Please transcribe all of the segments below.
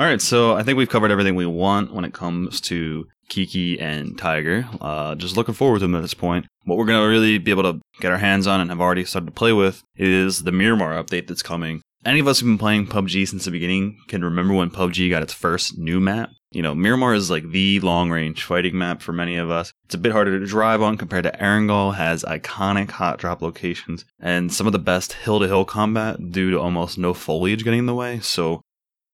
All right, so I think we've covered everything we want when it comes to Kiki and Tiger. Uh, just looking forward to them at this point. What we're going to really be able to get our hands on and have already started to play with is the Miramar update that's coming. Any of us who've been playing PUBG since the beginning can remember when PUBG got its first new map. You know, Miramar is like the long range fighting map for many of us. It's a bit harder to drive on compared to Erangel, has iconic hot drop locations, and some of the best hill to hill combat due to almost no foliage getting in the way. So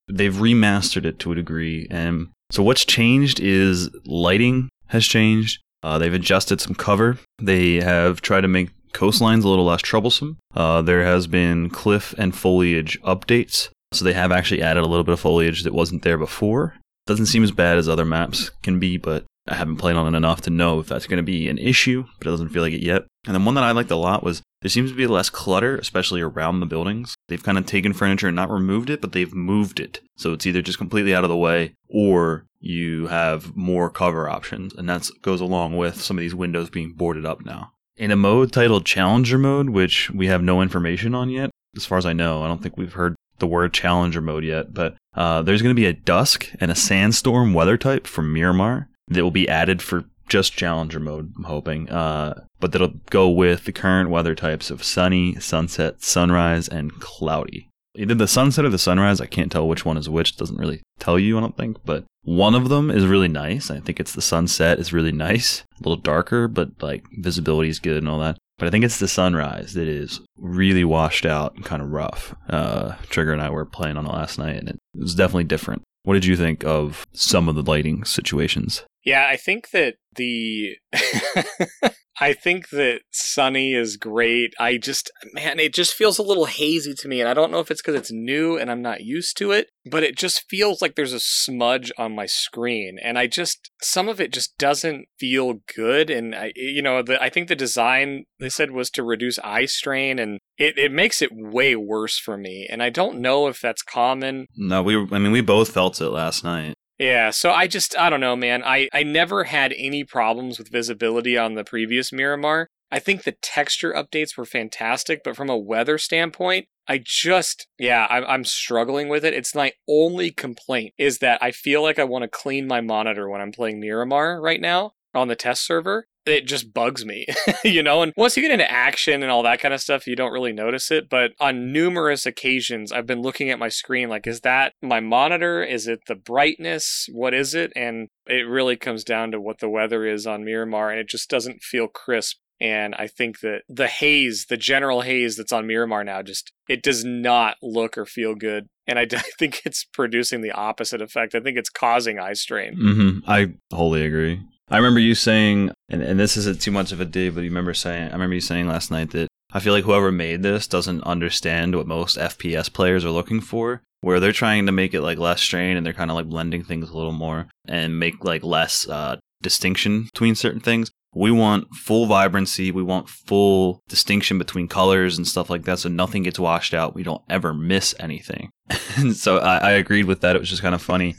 they've remastered it to a degree. And so what's changed is lighting has changed. Uh, they've adjusted some cover. They have tried to make coastlines a little less troublesome. Uh, there has been cliff and foliage updates. So they have actually added a little bit of foliage that wasn't there before. Doesn't seem as bad as other maps can be, but I haven't played on it enough to know if that's going to be an issue, but it doesn't feel like it yet. And then one that I liked a lot was there seems to be less clutter, especially around the buildings. They've kind of taken furniture and not removed it, but they've moved it. So it's either just completely out of the way or you have more cover options. And that goes along with some of these windows being boarded up now. In a mode titled Challenger Mode, which we have no information on yet, as far as I know, I don't think we've heard the word Challenger Mode yet, but uh, there's going to be a dusk and a sandstorm weather type from Miramar that will be added for just Challenger mode, I'm hoping. Uh, but that'll go with the current weather types of sunny, sunset, sunrise, and cloudy. Either the sunset or the sunrise, I can't tell which one is which. It doesn't really tell you, I don't think. But one of them is really nice. I think it's the sunset is really nice. A little darker, but like visibility is good and all that. But I think it's the sunrise that is really washed out and kind of rough. Uh, Trigger and I were playing on it last night, and it was definitely different. What did you think of some of the lighting situations? Yeah, I think that the I think that Sunny is great. I just man, it just feels a little hazy to me and I don't know if it's cuz it's new and I'm not used to it, but it just feels like there's a smudge on my screen and I just some of it just doesn't feel good and I you know, the, I think the design they said was to reduce eye strain and it, it makes it way worse for me and I don't know if that's common. No, we I mean we both felt it last night. Yeah, so I just I don't know, man. I I never had any problems with visibility on the previous Miramar. I think the texture updates were fantastic, but from a weather standpoint, I just yeah, I'm I'm struggling with it. It's my only complaint is that I feel like I want to clean my monitor when I'm playing Miramar right now on the test server it just bugs me, you know? And once you get into action and all that kind of stuff, you don't really notice it. But on numerous occasions, I've been looking at my screen like, is that my monitor? Is it the brightness? What is it? And it really comes down to what the weather is on Miramar, and it just doesn't feel crisp. And I think that the haze, the general haze that's on Miramar now, just it does not look or feel good. And I, think it's producing the opposite effect. I think it's causing eye strain. Mm-hmm. I wholly agree. I remember you saying, and, and this isn't too much of a dig, but you remember saying, I remember you saying last night that I feel like whoever made this doesn't understand what most FPS players are looking for, where they're trying to make it like less strain and they're kind of like blending things a little more and make like less uh, distinction between certain things. We want full vibrancy. We want full distinction between colors and stuff like that. So nothing gets washed out. We don't ever miss anything. and so I, I agreed with that. It was just kind of funny.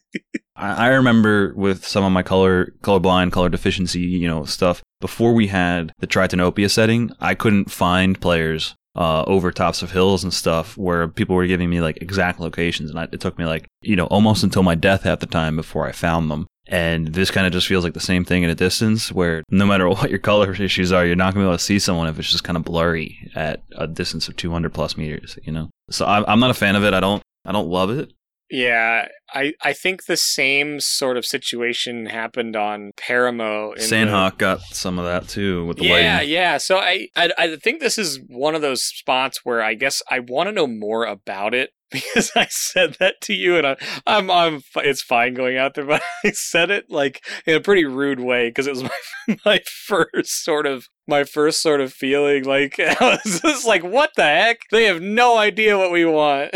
I, I remember with some of my color colorblind, color deficiency, you know, stuff, before we had the Tritanopia setting, I couldn't find players uh, over tops of hills and stuff where people were giving me like exact locations. And I, it took me like, you know, almost until my death half the time before I found them. And this kind of just feels like the same thing in a distance where no matter what your color issues are, you're not going to be able to see someone if it's just kind of blurry at a distance of 200 plus meters, you know? So I'm, I'm not a fan of it. I don't, I don't love it. Yeah, I, I think the same sort of situation happened on Paramo. Sanhok the... got some of that too with the light. yeah, lighting. Yeah, So I, I I think this is one of those spots where I guess I want to know more about it because I said that to you and I, I'm I'm it's fine going out there, but I said it like in a pretty rude way because it was my my first sort of my first sort of feeling like I was just like what the heck they have no idea what we want.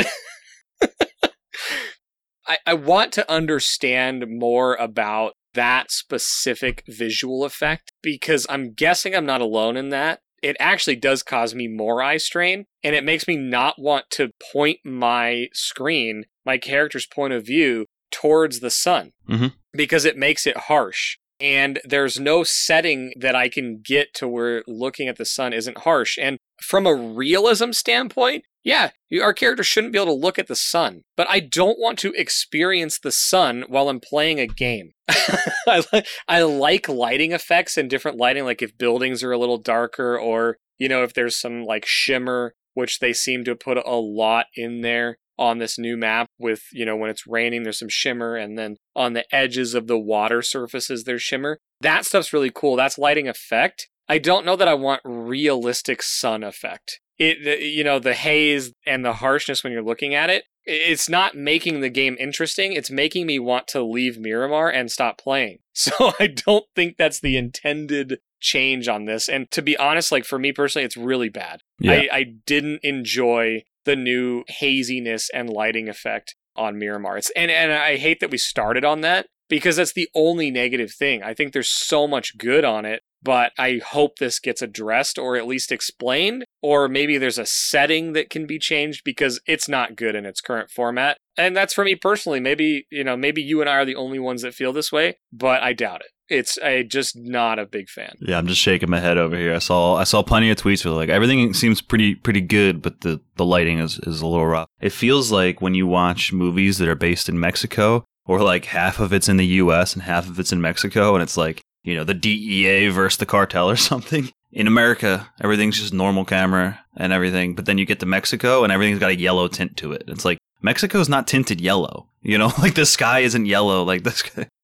I, I want to understand more about that specific visual effect because I'm guessing I'm not alone in that. It actually does cause me more eye strain and it makes me not want to point my screen, my character's point of view, towards the sun mm-hmm. because it makes it harsh. And there's no setting that I can get to where looking at the sun isn't harsh. And from a realism standpoint, Yeah, our character shouldn't be able to look at the sun, but I don't want to experience the sun while I'm playing a game. I, li- I like lighting effects and different lighting, like if buildings are a little darker or, you know, if there's some like shimmer, which they seem to put a lot in there on this new map with, you know, when it's raining, there's some shimmer, and then on the edges of the water surfaces, there's shimmer. That stuff's really cool. That's lighting effect. I don't know that I want realistic sun effect. It, you know, the haze and the harshness when you're looking at it, it's not making the game interesting. It's making me want to leave Miramar and stop playing. So I don't think that's the intended change on this. And to be honest, like for me personally, it's really bad. Yeah. I, I didn't enjoy the new haziness and lighting effect on Miramar. It's and and I hate that we started on that because that's the only negative thing. I think there's so much good on it, but I hope this gets addressed or at least explained or maybe there's a setting that can be changed because it's not good in its current format. And that's for me personally. Maybe, you know, maybe you and I are the only ones that feel this way, but I doubt it. It's I just not a big fan. Yeah, I'm just shaking my head over here. I saw I saw plenty of tweets where like everything seems pretty pretty good, but the the lighting is is a little rough. It feels like when you watch movies that are based in Mexico, or like half of it's in the U.S. and half of it's in Mexico, and it's like you know the DEA versus the cartel or something. In America, everything's just normal camera and everything, but then you get to Mexico and everything's got a yellow tint to it. It's like Mexico's not tinted yellow, you know, like the sky isn't yellow. Like this,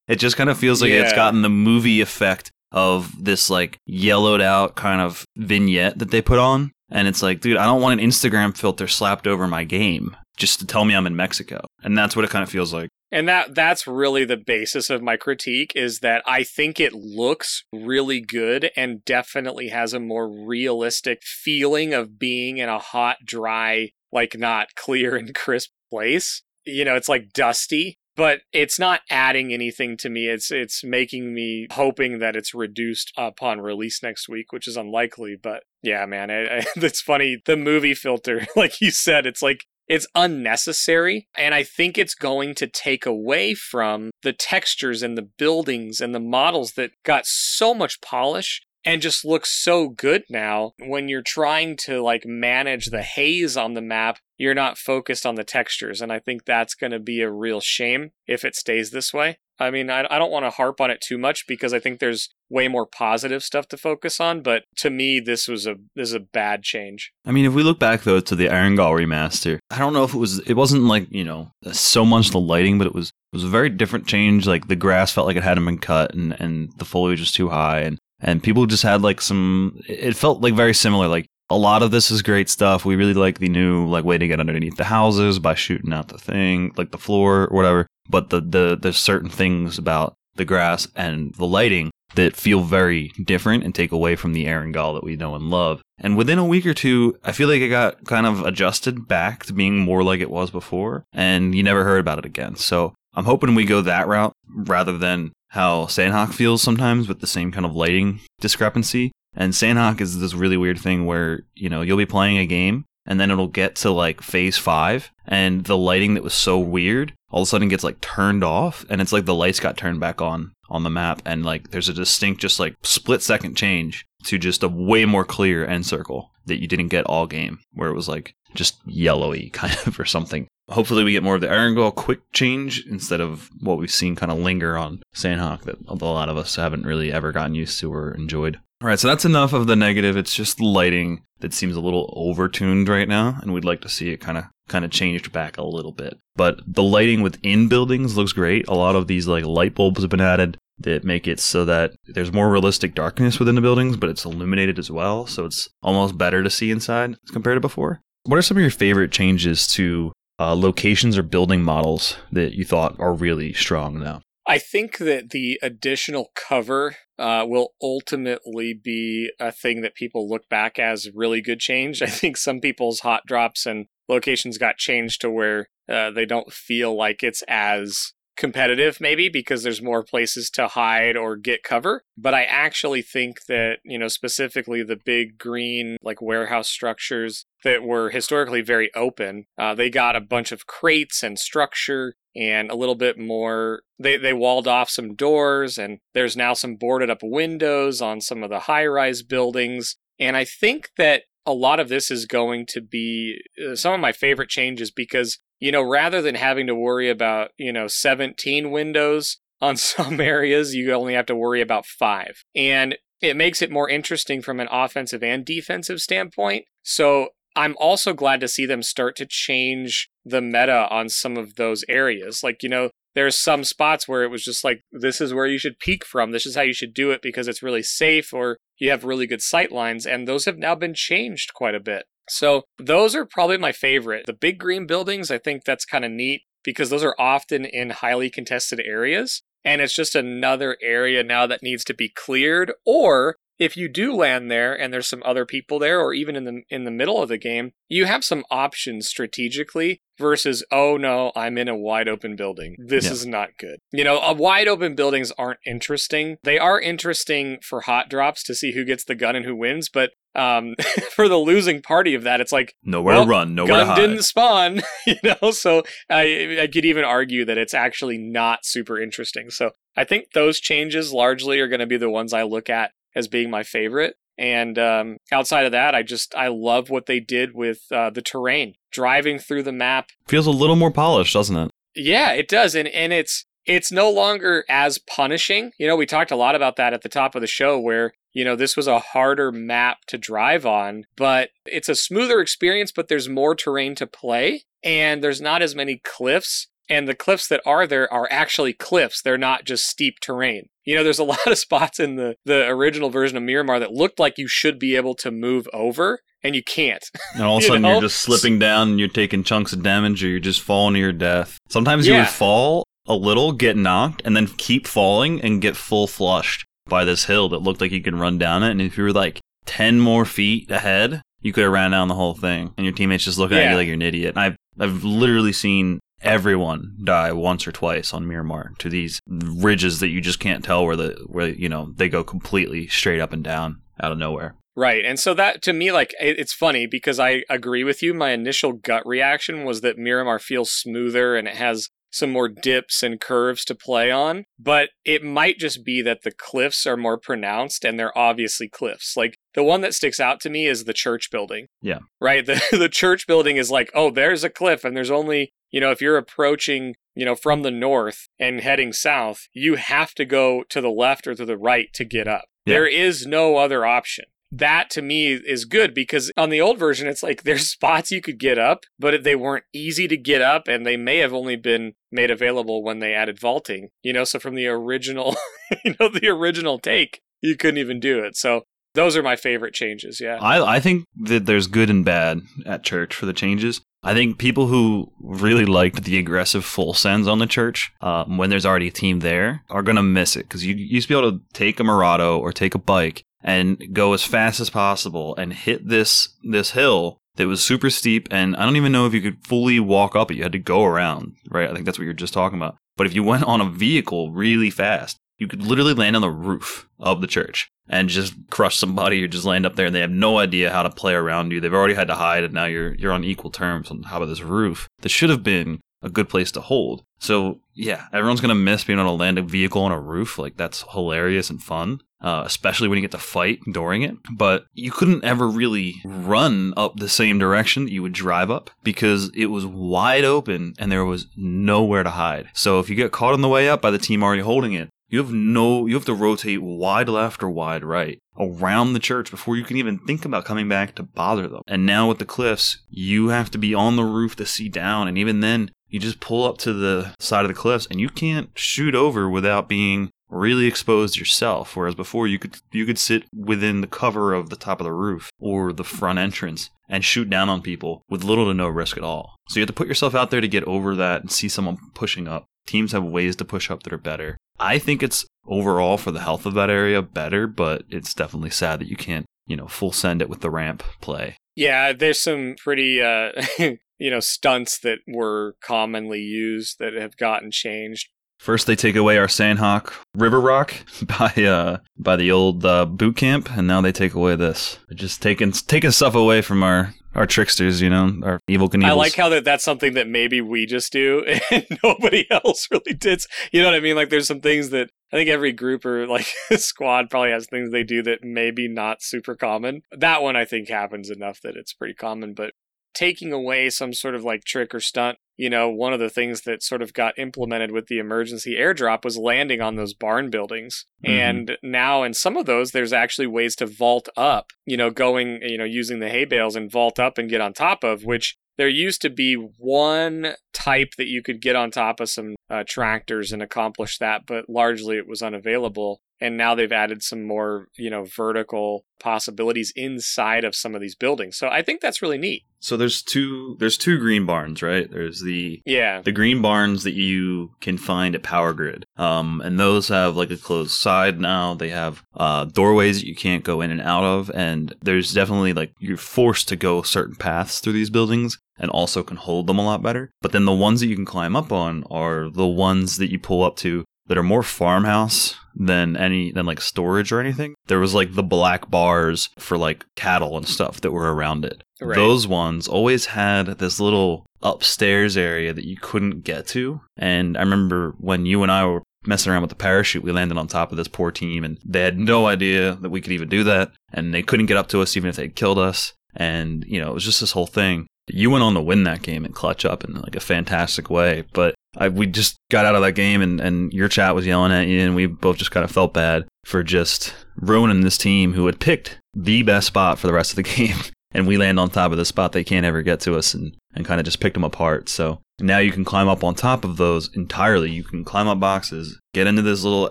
it just kind of feels like it's gotten the movie effect of this like yellowed out kind of vignette that they put on. And it's like, dude, I don't want an Instagram filter slapped over my game just to tell me I'm in Mexico. And that's what it kind of feels like. And that that's really the basis of my critique is that I think it looks really good and definitely has a more realistic feeling of being in a hot, dry, like not clear and crisp place. You know, it's like dusty, but it's not adding anything to me. It's it's making me hoping that it's reduced upon release next week, which is unlikely. But yeah, man, it's funny. The movie filter, like you said, it's like it's unnecessary and i think it's going to take away from the textures and the buildings and the models that got so much polish and just look so good now. When you're trying to like manage the haze on the map you're not focused on the textures and i think that's going to be a real shame if it stays this way i mean i, I don't want to harp on it too much because i think there's way more positive stuff to focus on but to me this was a this is a bad change I mean, if we look back though to the Erangel remaster, I don't know if it was it wasn't like, you know, so much the lighting, but it was it was a very different change. Like the grass felt like it hadn't been cut and, and the foliage was too high and, and people just had like some it felt like very similar. Like a lot of this is great stuff. We really like the new like way to get underneath the houses by shooting out the thing, like the floor or whatever. But the the there's certain things about the grass and the lighting that feel very different and take away from the Gall that we know and love. And within a week or two, I feel like it got kind of adjusted back to being more like it was before, and you never heard about it again. So I'm hoping we go that route rather than how Sanhok feels sometimes with the same kind of lighting discrepancy. And Sanhok is this really weird thing where, you know, you'll be playing a game and then it'll get to like phase five and the lighting that was so weird all of a sudden gets like turned off and it's like the lights got turned back on on the map and like there's a distinct just like split second change to just a way more clear end circle that you didn't get all game where it was like just yellowy kind of or something. Hopefully we get more of the Erangel quick change instead of what we've seen kind of linger on Sanhok that a lot of us haven't really ever gotten used to or enjoyed all right so that's enough of the negative. It's just lighting that seems a little overtuned right now and we'd like to see it kind of kind of changed back a little bit. But the lighting within buildings looks great. A lot of these like light bulbs have been added that make it so that there's more realistic darkness within the buildings but it's illuminated as well so it's almost better to see inside compared to before. What are some of your favorite changes to uh, locations or building models that you thought are really strong now I think that the additional cover uh, will ultimately be a thing that people look back as really good change. I think some people's hot drops and locations got changed to where uh, they don't feel like it's as competitive maybe because there's more places to hide or get cover but i actually think that you know specifically the big green like warehouse structures that were historically very open uh, they got a bunch of crates and structure and a little bit more they, they walled off some doors and there's now some boarded up windows on some of the high rise buildings and i think that a lot of this is going to be uh, some of my favorite changes because, you know, rather than having to worry about, you know, 17 windows on some areas, you only have to worry about five. And it makes it more interesting from an offensive and defensive standpoint. So I'm also glad to see them start to change the meta on some of those areas. Like, you know, there's some spots where it was just like, this is where you should peek from. This is how you should do it because it's really safe or you have really good sight lines. And those have now been changed quite a bit. So those are probably my favorite. The big green buildings, I think that's kind of neat because those are often in highly contested areas. And it's just another area now that needs to be cleared or if you do land there and there's some other people there or even in the in the middle of the game you have some options strategically versus oh no i'm in a wide open building. This Yeah. is not good. You know uh, wide open buildings aren't interesting. They are interesting for hot drops to see who gets the gun and who wins but um, for the losing party of that it's like Nowhere Well, to run, nowhere to gun hide. didn't spawn you know? So I, I could even argue that it's actually not super interesting. So i think those changes largely are going to be the ones i look at as being my favorite and um, outside of that i just i love what they did with uh, the terrain driving through the map Feels a little more polished, doesn't it? yeah, it does, and and it's it's no longer as punishing. You know, we talked a lot about that at the top of the show, where you know this was a harder map to drive on, but it's a smoother experience. But there's more terrain to play, and there's not as many cliffs. And the cliffs that are there are actually cliffs. They're not just steep terrain. You know, there's a lot of spots in the the original version of Miramar that looked like you should be able to move over, and you can't. And all of a sudden you're just slipping down and you're taking chunks of damage or you're just falling to your death. Sometimes you Yeah. would fall a little, get knocked, and then keep falling and get full flushed by this hill that looked like you could run down it. And if you were like 10 more feet ahead, you could have ran down the whole thing. And your teammates just looking at you like you're an idiot. And I've, I've literally seen everyone die once or twice on Miramar to these ridges that you just can't tell where the where you know they go completely straight up and down out of nowhere. Right. And so that to me, like, it- it's funny because I agree with you. My initial gut reaction was that Miramar feels smoother and it has some more dips and curves to play on. But it might just be that the cliffs are more pronounced and they're obviously cliffs. Like, the one that sticks out to me is the church building. Yeah. Right. The, the church building is like, oh, there's a cliff and there's only, you know, if you're approaching, you know, from the north and heading south, you have to go to the left or to the right to get up. Yeah. There is no other option that to me is good because on the old version it's like there's spots you could get up but they weren't easy to get up and they may have only been made available when they added vaulting you know so from the original you know the original take you couldn't even do it so those are my favorite changes yeah I, I think that there's good and bad at church for the changes. I think people who really liked the aggressive full sends on the church um, when there's already a team there are going to miss it because you, you used to be able to take a Mirado or take a bike and go as fast as possible and hit this this hill that was super steep and I don't even know if you could fully walk up it. You had to go around, right? I think that's what you're just talking about. But if you went on a vehicle really fast, you could literally land on the roof of the church and just crush somebody or just land up there and they have no idea how to play around you. They've already had to hide and now you're you're on equal terms on top of this roof. This should have been a good place to hold. So yeah, everyone's gonna miss being on a land vehicle on a roof. Like that's hilarious and fun. Uh, especially when you get to fight during it. But you couldn't ever really run up the same direction that you would drive up because it was wide open and there was nowhere to hide. So if you get caught on the way up by the team already holding it, you have no, you have to rotate wide left or wide right around the church before you can even think about coming back to bother them. And now with the cliffs, you have to be on the roof to see down. And even then, you just pull up to the side of the cliffs and you can't shoot over without being really exposed yourself whereas before you could you could sit within the cover of the top of the roof or the front entrance and shoot down on people with little to no risk at all so you have to put yourself out there to get over that and see someone pushing up teams have ways to push up that are better i think it's overall for the health of that area better but it's definitely sad that you can't you know full send it with the ramp play. Yeah there's some pretty uh you know stunts that were commonly used that have gotten changed First, they take away our Sanhok River Rock by uh by the old uh, boot camp, and now they take away this. They're just taking taking stuff away from our our tricksters, you know, our Evel Knievel's. I like how that that's something that maybe we just do and nobody else really did. You know what I mean? Like there's some things that I think every group or like squad probably has things they do that maybe not super common. That one I think happens enough that it's pretty common, but taking away some sort of like trick or stunt you know, one of the things that sort of got implemented with the emergency airdrop was landing on those barn buildings. Mm-hmm. And now in some of those, there's actually ways to vault up, you know, going, you know, using the hay bales and vault up and get on top of, which there used to be one type that you could get on top of some uh, tractors and accomplish that, but largely it was unavailable and now they've added some more you know vertical possibilities inside of some of these buildings. So i think that's really neat. So there's two there's two green barns right? There's the yeah. the green barns that you can find at power grid. Um and those have like a closed side now. They have uh doorways that you can't go in and out of. And there's definitely like you're forced to go certain paths through these buildings and also can hold them a lot better. But then the ones that you can climb up on are the ones that you pull up to that are more farmhouse than any than like storage or anything. There was like the black bars for like cattle and stuff that were around it. Right. Those ones always had this little upstairs area that you couldn't get to. And I remember when you and I were messing around with the parachute, we landed on top of this poor team and they had no idea that we could even do that. And they couldn't get up to us even if they had killed us. And, you know, it was just this whole thing. You went on to win that game and clutch up in like a fantastic way. But I, we just got out of that game and, and your chat was yelling at you and we both just kind of felt bad for just ruining this team who had picked the best spot for the rest of the game. And we land on top of the spot they can't ever get to us and, and kind of just picked them apart. So now you can climb up on top of those entirely. You can climb up boxes, get into this little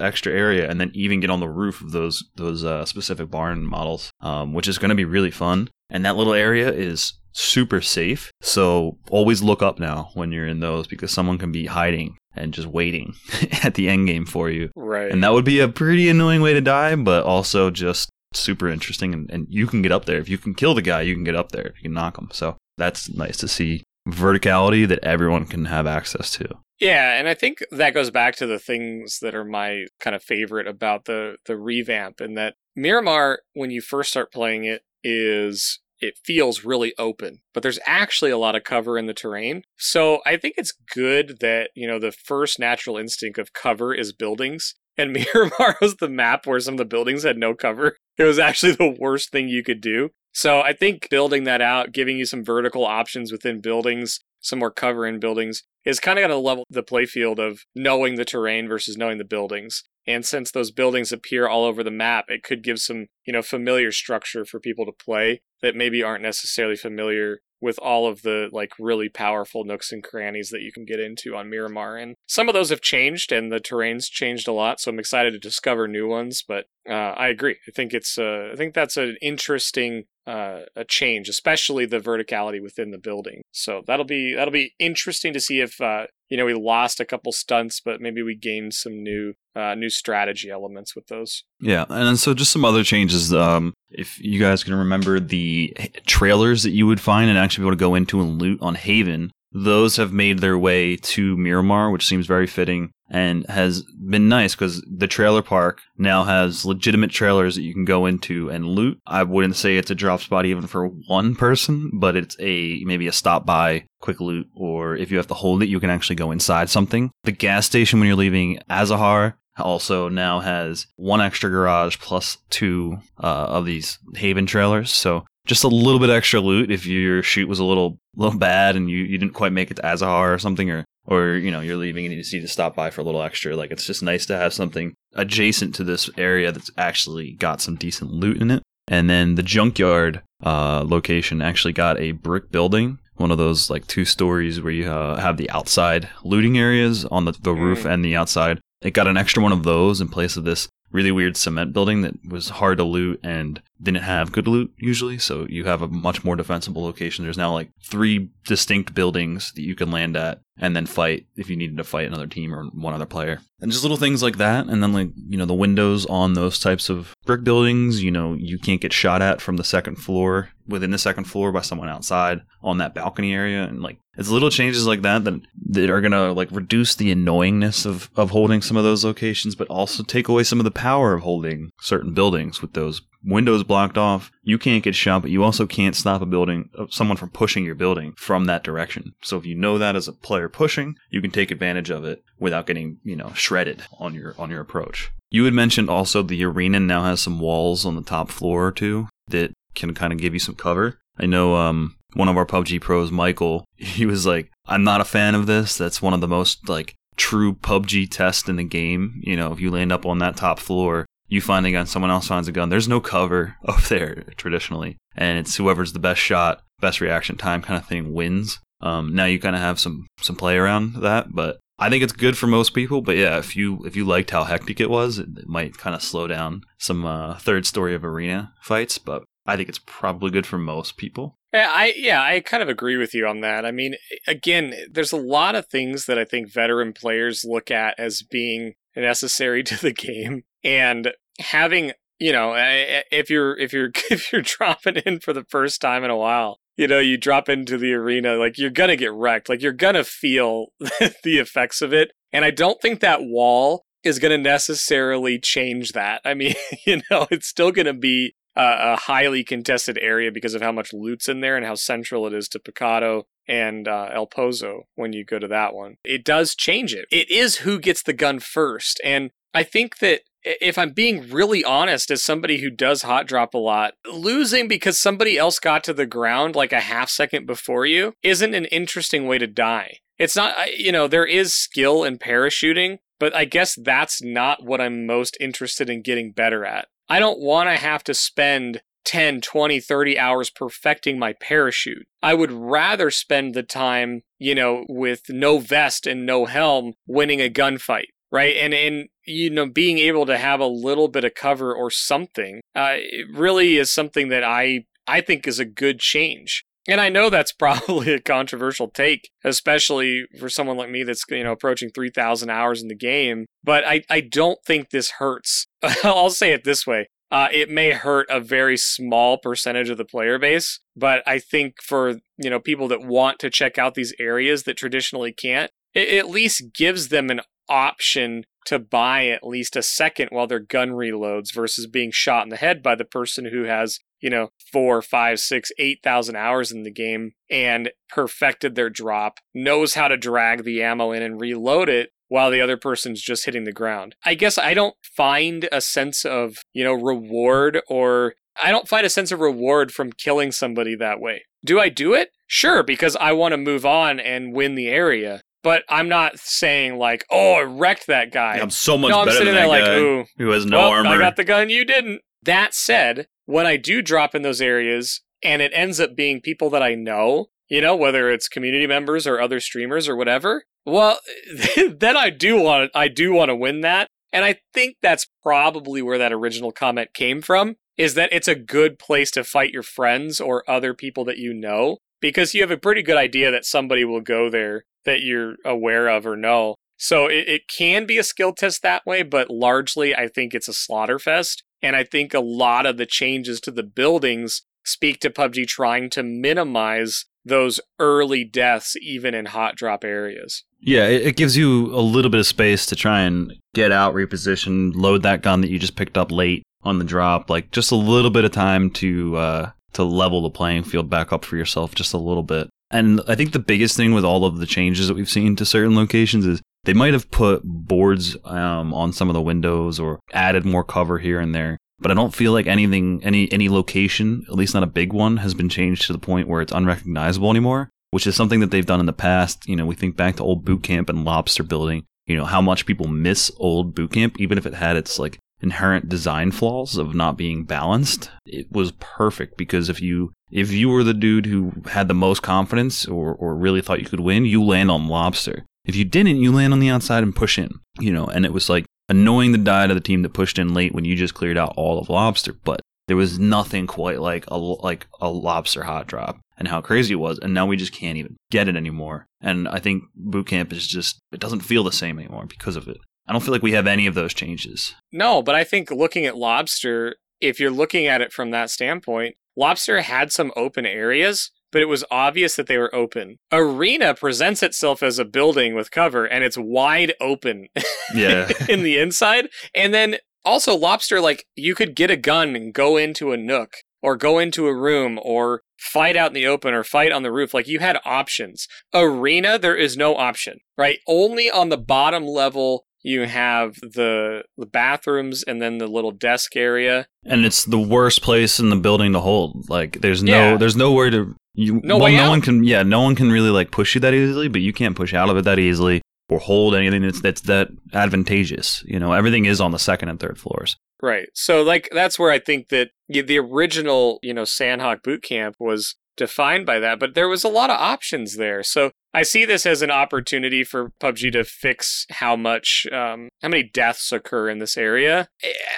extra area, and then even get on the roof of those those uh, specific barn models, um, which is going to be really fun. And that little area is super safe. So always look up now when you're in those because someone can be hiding and just waiting at the end game for you. Right. And that would be a pretty annoying way to die, but also just super interesting. And, and you can get up there. If you can kill the guy, you can get up there. You can knock him. So that's nice to see verticality that everyone can have access to. Yeah, and I think that goes back to the things that are my kind of favorite about the the revamp and that Miramar when you first start playing it is it feels really open, but there's actually a lot of cover in the terrain. So I think it's good that, you know, the first natural instinct of cover is buildings. And Miramar was the map where some of the buildings had no cover. It was actually the worst thing you could do. So I think building that out, giving you some vertical options within buildings, some more cover in buildings, is kind of going to level the playfield of knowing the terrain versus knowing the buildings. And since those buildings appear all over the map, it could give some, you know, familiar structure for people to play that maybe aren't necessarily familiar with all of the like really powerful nooks and crannies that you can get into on Miramar. And some of those have changed and the terrain's changed a lot, so I'm excited to discover new ones, but uh, I agree. I think it's uh, I think that's an interesting uh, a change, especially the verticality within the building. So that'll be that'll be interesting to see if uh, you know we lost a couple stunts, but maybe we gained some new uh, new strategy elements with those. Yeah, and so just some other changes. Um, if you guys can remember the trailers that you would find and actually be able to go into and loot on Haven, those have made their way to Miramar, which seems very fitting and has been nice because the trailer park now has legitimate trailers that you can go into and loot. I wouldn't say it's a drop spot even for one person, but it's a maybe a stop by quick loot, or if you have to hold it, you can actually go inside something. The gas station when you're leaving Azahar also now has one extra garage plus two uh, of these Haven trailers. So just a little bit extra loot if your shoot was a little little bad and you, you didn't quite make it to Azahar or something or or you know you're leaving and you just need to stop by for a little extra. Like it's just nice to have something adjacent to this area that's actually got some decent loot in it. And then the junkyard uh, location actually got a brick building one of those like two stories where you uh, have the outside looting areas on the, the roof mm. and the outside. It got an extra one of those in place of this really weird cement building that was hard to loot and didn't have good loot usually. So you have a much more defensible location. There's now like three distinct buildings that you can land at and then fight if you needed to fight another team or one other player. And just little things like that. And then like, you know, the windows on those types of brick buildings, you know, you can't get shot at from the second floor within the second floor by someone outside on that balcony area. And like it's little changes like that that, that are gonna like reduce the annoyingness of, of holding some of those locations, but also take away some of the power of holding certain buildings with those windows blocked off, you can't get shot, but you also can't stop a building, uh, someone from pushing your building from that direction. So if you know that as a player pushing, you can take advantage of it without getting, you know, shredded on your on your approach. You had mentioned also the arena now has some walls on the top floor too that can kind of give you some cover. I know um, one of our PUBG pros, Michael, he was like, I'm not a fan of this. That's one of the most like true PUBG tests in the game. You know, if you land up on that top floor, you find a gun, someone else finds a gun. There's no cover up there traditionally, and it's whoever's the best shot, best reaction time kind of thing wins. Um, now you kind of have some some play around that, but I think it's good for most people. But yeah, if you if you liked how hectic it was, it, might kind of slow down some uh, third story of arena fights. But I think it's probably good for most people. Yeah, I yeah, I kind of agree with you on that. I mean, again, there's a lot of things that I think veteran players look at as being necessary to the game, and having you know, if you're if you're if you're dropping in for the first time in a while, you know, you drop into the arena, like you're gonna get wrecked, like you're gonna feel the effects of it, and I don't think that wall is going to necessarily change that. I mean, you know, it's still going to be a highly contested area because of how much loot's in there and how central it is to Pecado and uh, El Pozo when you go to that one. It does change it. It is who gets the gun first. And I think that if I'm being really honest, as somebody who does hot drop a lot, losing because somebody else got to the ground like a half second before you isn't an interesting way to die. It's not, you know, there is skill in parachuting, but I guess that's not what I'm most interested in getting better at. I don't want to have to spend 10, 20, 30 hours perfecting my parachute. I would rather spend the time, you know, with no vest and no helm winning a gunfight, right? And and you know, being able to have a little bit of cover or something, uh, really is something that I I think is a good change. And I know that's probably a controversial take, especially for someone like me that's you know approaching 3000 hours in the game, but I I don't think this hurts. I'll say it this way. Uh, it may hurt a very small percentage of the player base, but I think for you know people that want to check out these areas that traditionally can't, it at least gives them an option to buy at least a second while their gun reloads versus being shot in the head by the person who has you know, four, five, six, eight thousand hours in the game and perfected their drop, knows how to drag the ammo in and reload it while the other person's just hitting the ground. I guess I don't find a sense of, you know, reward or I don't find a sense of reward from killing somebody that way. Do I do it? Sure, because I want to move on and win the area. But I'm not saying like, oh, I wrecked that guy. I'm so much no, I'm better sitting than there that like, guy Ooh, who has no well, armor. I got the gun, you didn't. That said, when I do drop in those areas and it ends up being people that I know, you know, whether it's community members or other streamers or whatever, well, then I do want I do want to win that. And I think that's probably where that original comment came from is that it's a good place to fight your friends or other people that you know because you have a pretty good idea that somebody will go there that you're aware of or know. So it, it can be a skill test that way, but largely I think it's a slaughter fest. And I think a lot of the changes to the buildings speak to PUBG trying to minimize those early deaths, even in hot drop areas. Yeah, it gives you a little bit of space to try and get out, reposition, load that gun that you just picked up late on the drop. Like just a little bit of time to uh, to level the playing field back up for yourself, just a little bit. And I think the biggest thing with all of the changes that we've seen to certain locations is they might have put boards um, on some of the windows or added more cover here and there, but I don't feel like anything, any any location, at least not a big one, has been changed to the point where it's unrecognizable anymore. Which is something that they've done in the past. You know, we think back to old boot camp and lobster building. You know how much people miss old boot camp, even if it had its like inherent design flaws of not being balanced. It was perfect because if you if you were the dude who had the most confidence or or really thought you could win, you land on lobster. If you didn't, you land on the outside and push in, you know, and it was like annoying the die to the team that pushed in late when you just cleared out all of lobster, but there was nothing quite like a like a lobster hot drop and how crazy it was and now we just can't even get it anymore. And i think boot camp is just it doesn't feel the same anymore because of it. I don't feel like we have any of those changes. No but i think looking at lobster if you're looking at it from that standpoint lobster had some open areas but it was obvious that they were open. Arena presents itself as a building with cover and it's wide open yeah. in the inside. And then also lobster like you could get a gun and go into a nook or go into a room or fight out in the open or fight on the roof. Like you had options. Arena, there is no option, right? Only on the bottom level you have the the bathrooms and then the little desk area. And it's the worst place in the building to hold. Like there's no Yeah. there's nowhere to you No well, no out. one can yeah, no one can really like push you that easily, but you can't push out of it that easily or hold anything that's that's that advantageous. You know, everything is on the second and third floors. Right. So like that's where I think that the original, you know, Sanhok boot camp was defined by that, but there was a lot of options there. So I see this as an opportunity for PUBG to fix how much um, how many deaths occur in this area.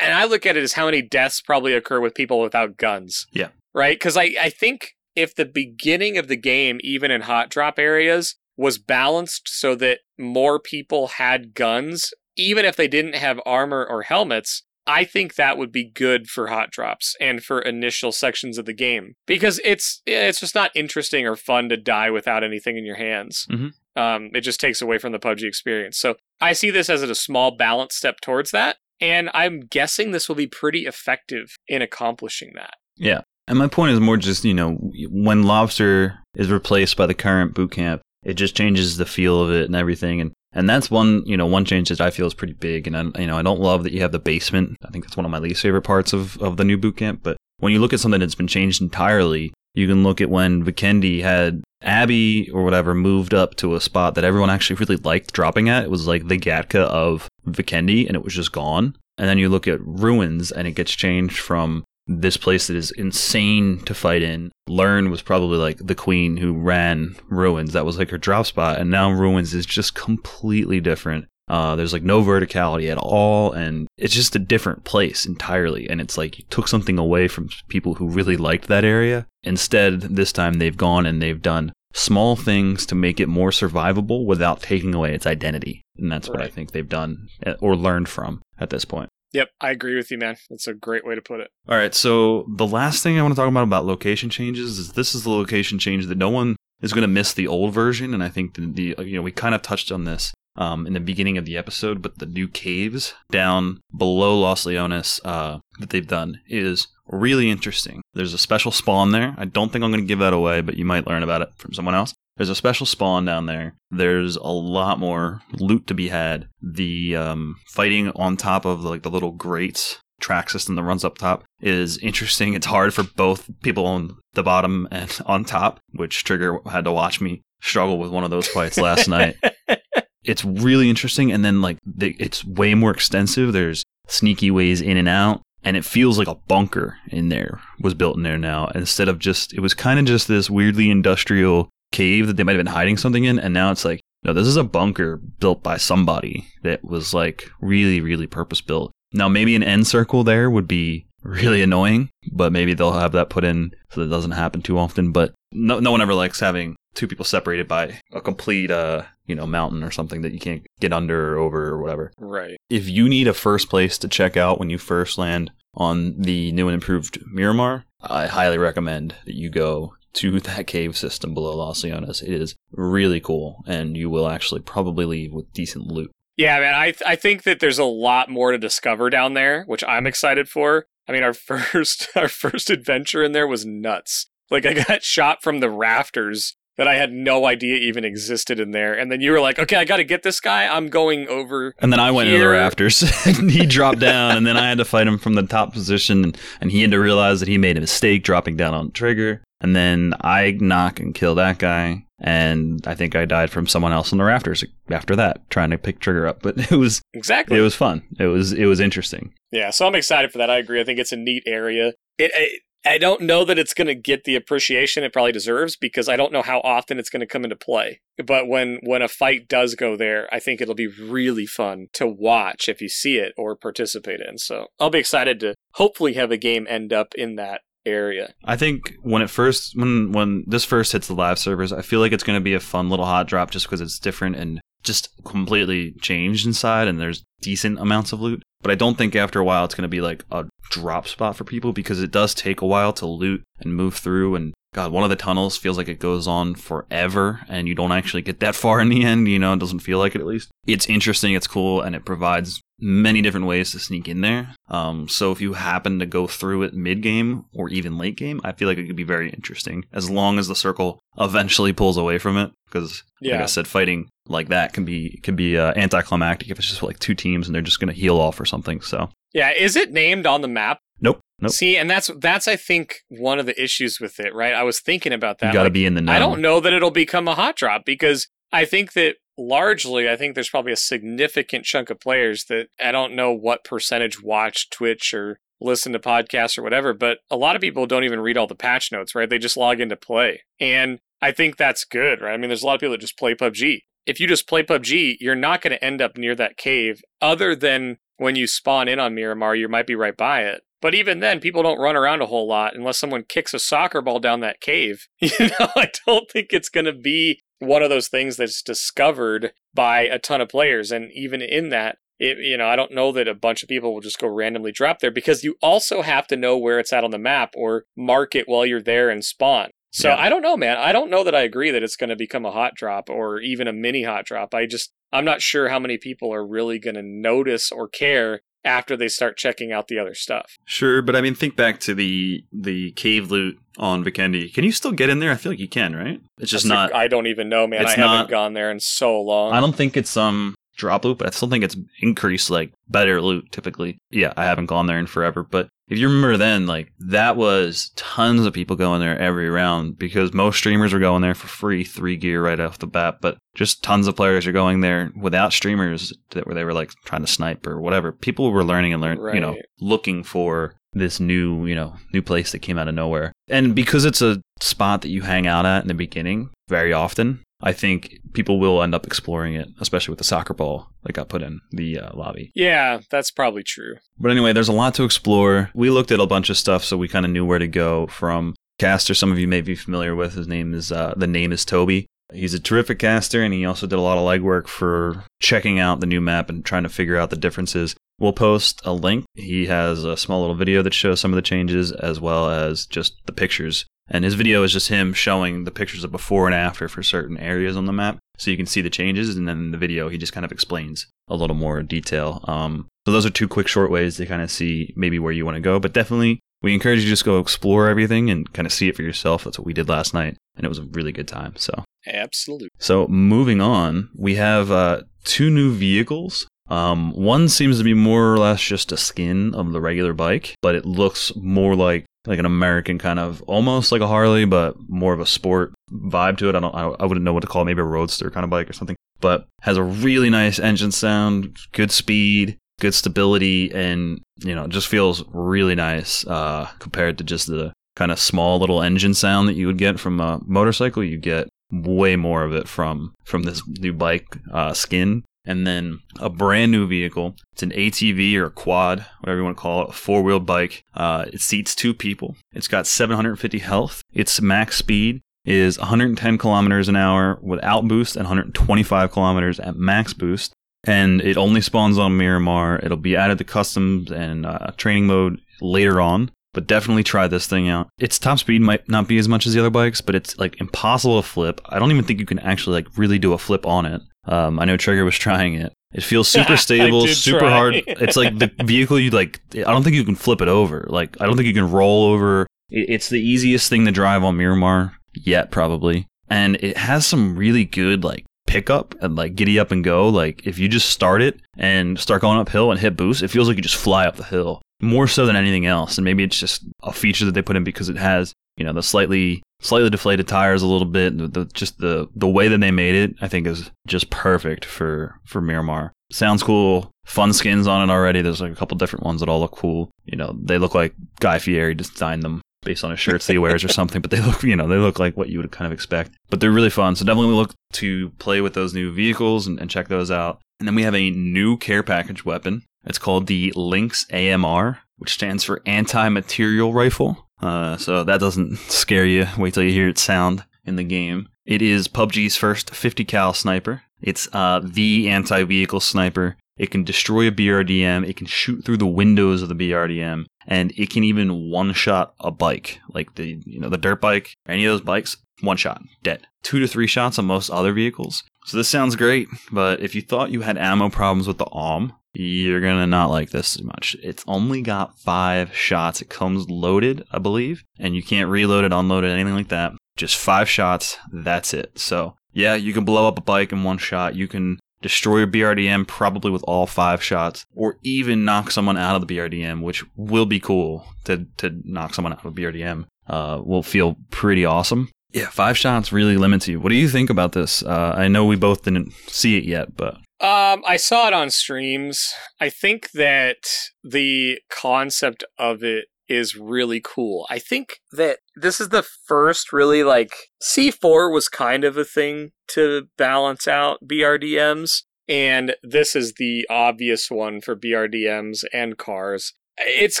And I look at it as how many deaths probably occur with people without guns. Yeah. Right? Cuz I I think if the beginning of the game even in hot drop areas was balanced so that more people had guns even if they didn't have armor or helmets, I think that would be good for hot drops and for initial sections of the game because it's it's just not interesting or fun to die without anything in your hands. Mhm. Um, it just takes away from the PUBG experience. So I see this as a small balance step towards that, and I'm guessing this will be pretty effective in accomplishing that. Yeah. And my point is more just, you know, when Lobster is replaced by the current boot camp, it just changes the feel of it and everything. And, and that's one, you know, one change that I feel is pretty big. And I, you know, I don't love that you have the basement. I think that's one of my least favorite parts of, of the new boot camp. But when you look at something that's been changed entirely, you can look at when Vikendi had Abby or whatever moved up to a spot that everyone actually really liked dropping at. It was like the Gatka of Vikendi and it was just gone. And then you look at Ruins and it gets changed from this place that is insane to fight in. Learn was probably like the queen who ran Ruins. That was like her drop spot. And now Ruins is just completely different. Uh, there's like no verticality at all, and it's just a different place entirely. And it's like you took something away from people who really liked that area. Instead, this time they've gone and they've done small things to make it more survivable without taking away its identity. And that's what I think they've done uh, or learned from at this point. Yep, I agree with you, man. That's a great way to put it. All right, so the last thing I want to talk about about location changes is this is the location change that no one is going to miss the old version, and I think the, the you know we kind of touched on this um, in the beginning of the episode, but the new caves down below Los Leones uh, that they've done is really interesting. There's a special spawn there. I don't think I'm going to give that away, but you might learn about it from someone else. There's a special spawn down there. There's a lot more loot to be had. The um, fighting on top of like the little grates track system that runs up top is interesting. It's hard for both people on the bottom and on top, which Trigger had to watch me struggle with one of those fights last night. It's really interesting, and then like the, it's way more extensive. There's sneaky ways in and out, and it feels like a bunker in there was built in there now instead of just it was kind of just this weirdly industrial cave that they might have been hiding something in, and now it's like no, this is a bunker built by somebody that was like really, really purpose built. Now, maybe an end circle there would be really annoying, but maybe they'll have that put in so that doesn't happen too often. But no, no one ever likes having two people separated by a complete, uh, you know, mountain or something that you can't get under or over or whatever. Right. If you need a first place to check out when you first land on the new and improved Miramar, I highly recommend that you go to that cave system below Los Leones. It is really cool, and you will actually probably leave with decent loot. Yeah, man, I I think that there's a lot more to discover down there, which I'm excited for. I mean, our first our first adventure in there was nuts. Like I got shot from the rafters that I had no idea even existed in there, and then you were like, "Okay, I got to get this guy. I'm going over." And then I went into the rafters, and he dropped down, and then I had to fight him from the top position, and, and he had to realize that he made a mistake dropping down on trigger. And then I knock and kill that guy, and I think I died from someone else on the rafters after that, trying to pick trigger up. But it was Exactly. it was fun. It was it was interesting. Yeah, so I'm excited for that. I agree. I think it's a neat area. It, I, I don't know that it's going to get the appreciation it probably deserves because I don't know how often it's going to come into play. But when when a fight does go there, I think it'll be really fun to watch if you see it or participate in. So I'll be excited to hopefully have a game end up in that area. I think when it first when when this first hits the live servers, I feel like it's going to be a fun little hot drop just because it's different and just completely changed inside and there's decent amounts of loot. But I don't think after a while it's going to be like a drop spot for people because it does take a while to loot and move through and God, one of the tunnels feels like it goes on forever and you don't actually get that far in the end, you know, it doesn't feel like it at least. It's interesting, it's cool, and it provides many different ways to sneak in there. Um, so if you happen to go through it mid game or even late game, I feel like it could be very interesting as long as the circle eventually pulls away from it. Because, Yeah. like I said, fighting like that can be can be uh, anticlimactic if it's just like two teams and they're just going to heal off or something. So Yeah, is it named on the map? nope, nope. See, and that's that's I think one of the issues with it, right? I was thinking about that. you got to like, be in the know. I don't know that it'll become a hot drop because I think that largely, I think there's probably a significant chunk of players that I don't know what percentage watch Twitch or listen to podcasts or whatever, but a lot of people don't even read all the patch notes, right? They just log in to play. And I think that's good, right? I mean, there's a lot of people that just play PUBG. If you just play PUBG, you're not going to end up near that cave other than when you spawn in on Miramar, you might be right by it. But even then, people don't run around a whole lot unless someone kicks a soccer ball down that cave. You know, I don't think it's going to be one of those things that's discovered by a ton of players. And even in that, it, you know, I don't know that a bunch of people will just go randomly drop there because you also have to know where it's at on the map or mark it while you're there and spawn. So Yeah. I don't know, man. I don't know that I agree that it's going to become a hot drop or even a mini hot drop. I just, I'm not sure how many people are really going to notice or care after they start checking out the other stuff. Sure, but I mean, think back to the the cave loot on Vikendi. Can you still get in there? I feel like you can, right? It's just That's not. a- I don't even know, man. it's I haven't not- gone there in so long. I don't think it's um drop loot, but I still think it's increased like better loot typically. Yeah, I haven't gone there in forever, but if you remember then, like that was tons of people going there every round because most streamers were going there for free, three gear right off the bat. But just tons of players are going there without streamers that where they were like trying to snipe or whatever. People were learning and learn, you know, looking for this new, you know, new place that came out of nowhere. And because it's a spot that you hang out at in the beginning very often, I think people will end up exploring it, especially with the soccer ball that got put in the uh, lobby. yeah, that's probably true. But anyway, there's a lot to explore. We looked at a bunch of stuff, so we kind of knew where to go from. Caster, some of you may be familiar with. His name is uh, the name is Toby. He's a terrific caster, and he also did a lot of legwork for checking out the new map and trying to figure out the differences. We'll post a link. He has a small little video that shows some of the changes, as well as just the pictures. And his video is just him showing the pictures of before and after for certain areas on the map, so you can see the changes. And then in the video, he just kind of explains a little more detail. Um, so those are two quick short ways to kind of see maybe where you want to go. But definitely, we encourage you to just go explore everything and kind of see it for yourself. That's what we did last night, and it was a really good time. So, Absolutely. so moving on, we have uh, two new vehicles. Um, one seems to be more or less just a skin of the regular bike, but it looks more like like an American kind of almost like a Harley, but more of a sport vibe to it. I don't, I, I wouldn't know what to call it, maybe a roadster kind of bike or something. But has a really nice engine sound, good speed, good stability, and you know just feels really nice uh, compared to just the kind of small little engine sound that you would get from a motorcycle. You get way more of it from from this new bike uh, skin and then a brand new vehicle. It's an ATV or a quad, whatever you want to call it, a four wheeled bike. Uh, it seats two people. It's got 750 health. Its max speed is 110 kilometers an hour without boost and 125 kilometers at max boost. And it only spawns on Miramar. It'll be added to customs and uh, training mode later on. But definitely try this thing out. Its top speed might not be as much as the other bikes, but it's like impossible to flip. I don't even think you can actually like really do a flip on it. Um, I know Trigger was trying it. It feels super stable, super try. hard. It's like the vehicle you like. I don't think you can flip it over. Like I don't think you can roll over. It's the easiest thing to drive on Miramar yet, probably, and it has some really good like pickup and like giddy up and go. Like if you just start it and start going uphill and hit boost, it feels like you just fly up the hill more so than anything else. And maybe it's just a feature that they put in because it has you know the slightly slightly deflated tires a little bit. The, the just the the way that they made it, I think, is just perfect for for Miramar. Sounds cool. Fun skins on it already. There's like a couple different ones that all look cool. You know, they look like Guy Fieri designed them based on his shirts that he wears or something. But they look, you know, they look like what you would kind of expect. But they're really fun. So definitely look to play with those new vehicles and, and check those out. And then we have a new care package weapon. It's called the Lynx AMR, which stands for Anti-Material Rifle. Uh, so that doesn't scare you. Wait till you hear it sound in the game. It is PUBG's first 50 cal sniper. It's uh, the anti-vehicle sniper. It can destroy a BRDM. It can shoot through the windows of the BRDM, and it can even one-shot a bike, like the you know the dirt bike any of those bikes. One shot, dead. Two to three shots on most other vehicles. So this sounds great, but if you thought you had ammo problems with the AWM, you're gonna not like this as much. It's only got five shots. It comes loaded, I believe, and you can't reload it, unload it, anything like that. Just five shots. That's it. So yeah, you can blow up a bike in one shot. You can destroy your BRDM probably with all five shots, or even knock someone out of the BRDM, which will be cool to to knock someone out of a BRDM. Uh, will feel pretty awesome. Yeah, five shots really limits you. What do you think about this? Uh, I know we both didn't see it yet, but Um, I saw it on streams. I think that the concept of it is really cool. I think that this is the first really like C4 was kind of a thing to balance out BRDMs, and this is the obvious one for BRDMs and cars. It's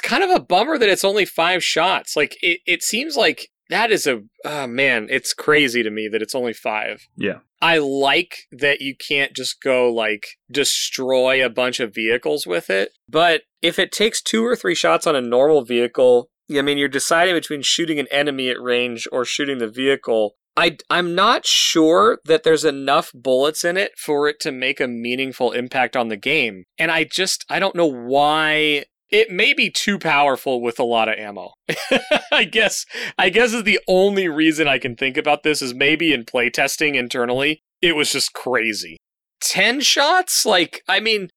kind of a bummer that it's only five shots. Like it, it seems like that is a oh man, it's crazy to me that it's only five. yeah, I like that you can't just go like destroy a bunch of vehicles with it. But if it takes two or three shots on a normal vehicle, I mean, you're deciding between shooting an enemy at range or shooting the vehicle. I, I'm not sure that there's enough bullets in it for it to make a meaningful impact on the game. And I just, I don't know why it may be too powerful with a lot of ammo. I guess I guess is the only reason I can think about this is maybe in playtesting internally, it was just crazy. 10 shots? Like I mean,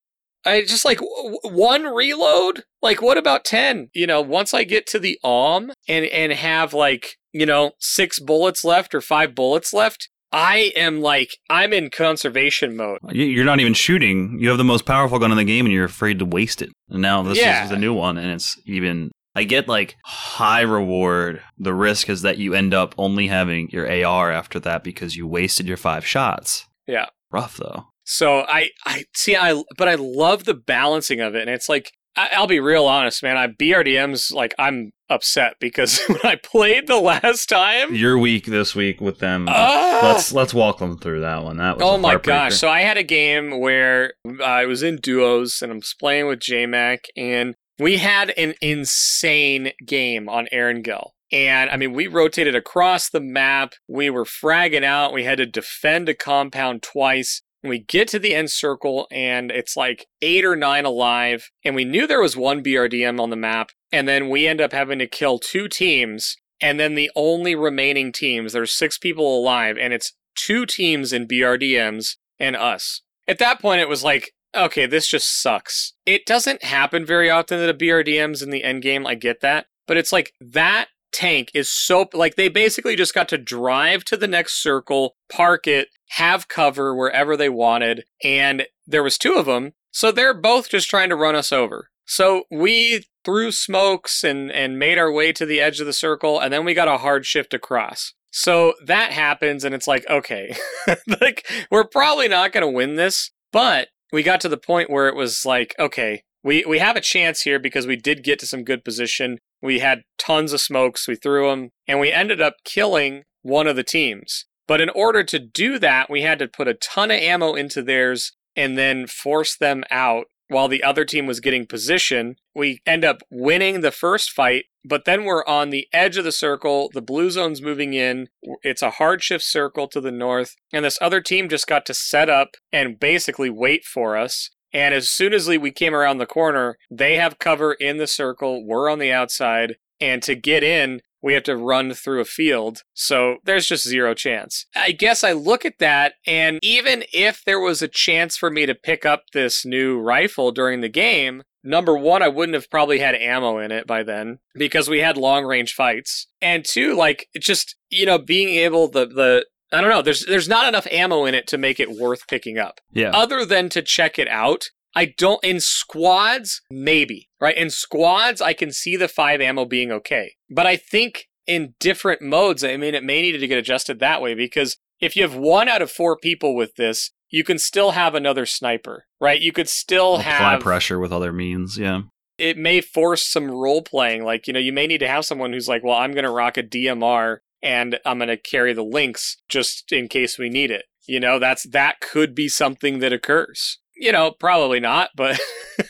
I just like w- one reload? Like what about 10? You know, once I get to the AWM and and have like, you know, 6 bullets left or 5 bullets left, I am like I'm in conservation mode. You- you're not even shooting. You have the most powerful gun in the game, and you're afraid to waste it. And now this Yeah. is the new one, and it's even. I get like high reward. The risk is that you end up only having your AR after that because you wasted your five shots. Yeah. Rough though. So I, I see, I, but I love the balancing of it, and it's like I, I'll be real honest, man. I BRDM's like I'm upset because when I played the last time, You're weak this week with them. Ah! let's let's walk them through that one. That was oh my gosh! So I had a game where I was in duos and I'm playing with JMac, and we had an insane game on Erangel. And I mean, we rotated across the map. We were fragging out. We had to defend a compound twice. We get to the end circle and it's like eight or nine alive. And we knew there was one BRDM on the map. And then we end up having to kill two teams. And then the only remaining teams, there's six people alive, and it's two teams in BRDMs and us. At that point, it was like, okay, this just sucks. It doesn't happen very often that a BRDM's in the end game. I get that. But it's like that tank is so like they basically just got to drive to the next circle, park it, have cover wherever they wanted, and there was two of them, so they're both just trying to run us over. So we threw smokes and and made our way to the edge of the circle, and then we got a hard shift across. So that happens, and it's like, okay, like we're probably not going to win this, but we got to the point where it was like, okay, we we have a chance here because we did get to some good position. We had tons of smokes, we threw them, and we ended up killing one of the teams. But in order to do that, we had to put a ton of ammo into theirs and then force them out while the other team was getting position. We end up winning the first fight, but then we're on the edge of the circle. The blue zone's moving in. It's a hard shift circle to the north, and this other team just got to set up and basically wait for us. And as soon as we came around the corner, they have cover in the circle. We're on the outside. And to get in, we have to run through a field. So there's just zero chance. I guess I look at that, and even if there was a chance for me to pick up this new rifle during the game, number one, I wouldn't have probably had ammo in it by then because we had long range fights. And two, like, just, you know, being able the, the, I don't know. There's there's not enough ammo in it to make it worth picking up Yeah. other than to check it out. I don't in squads maybe right in squads I can see the five ammo being okay, but I think in different modes I mean it may need to get adjusted that way because if you have one out of four people with this, you can still have another sniper, right? You could still Apply have pressure with other means. Yeah. it may force some role playing. Like, you know, you may need to have someone who's like, well, I'm going to rock a DMR and I'm going to carry the Lynx just in case we need it. You know, that's that could be something that occurs. You know, probably not, but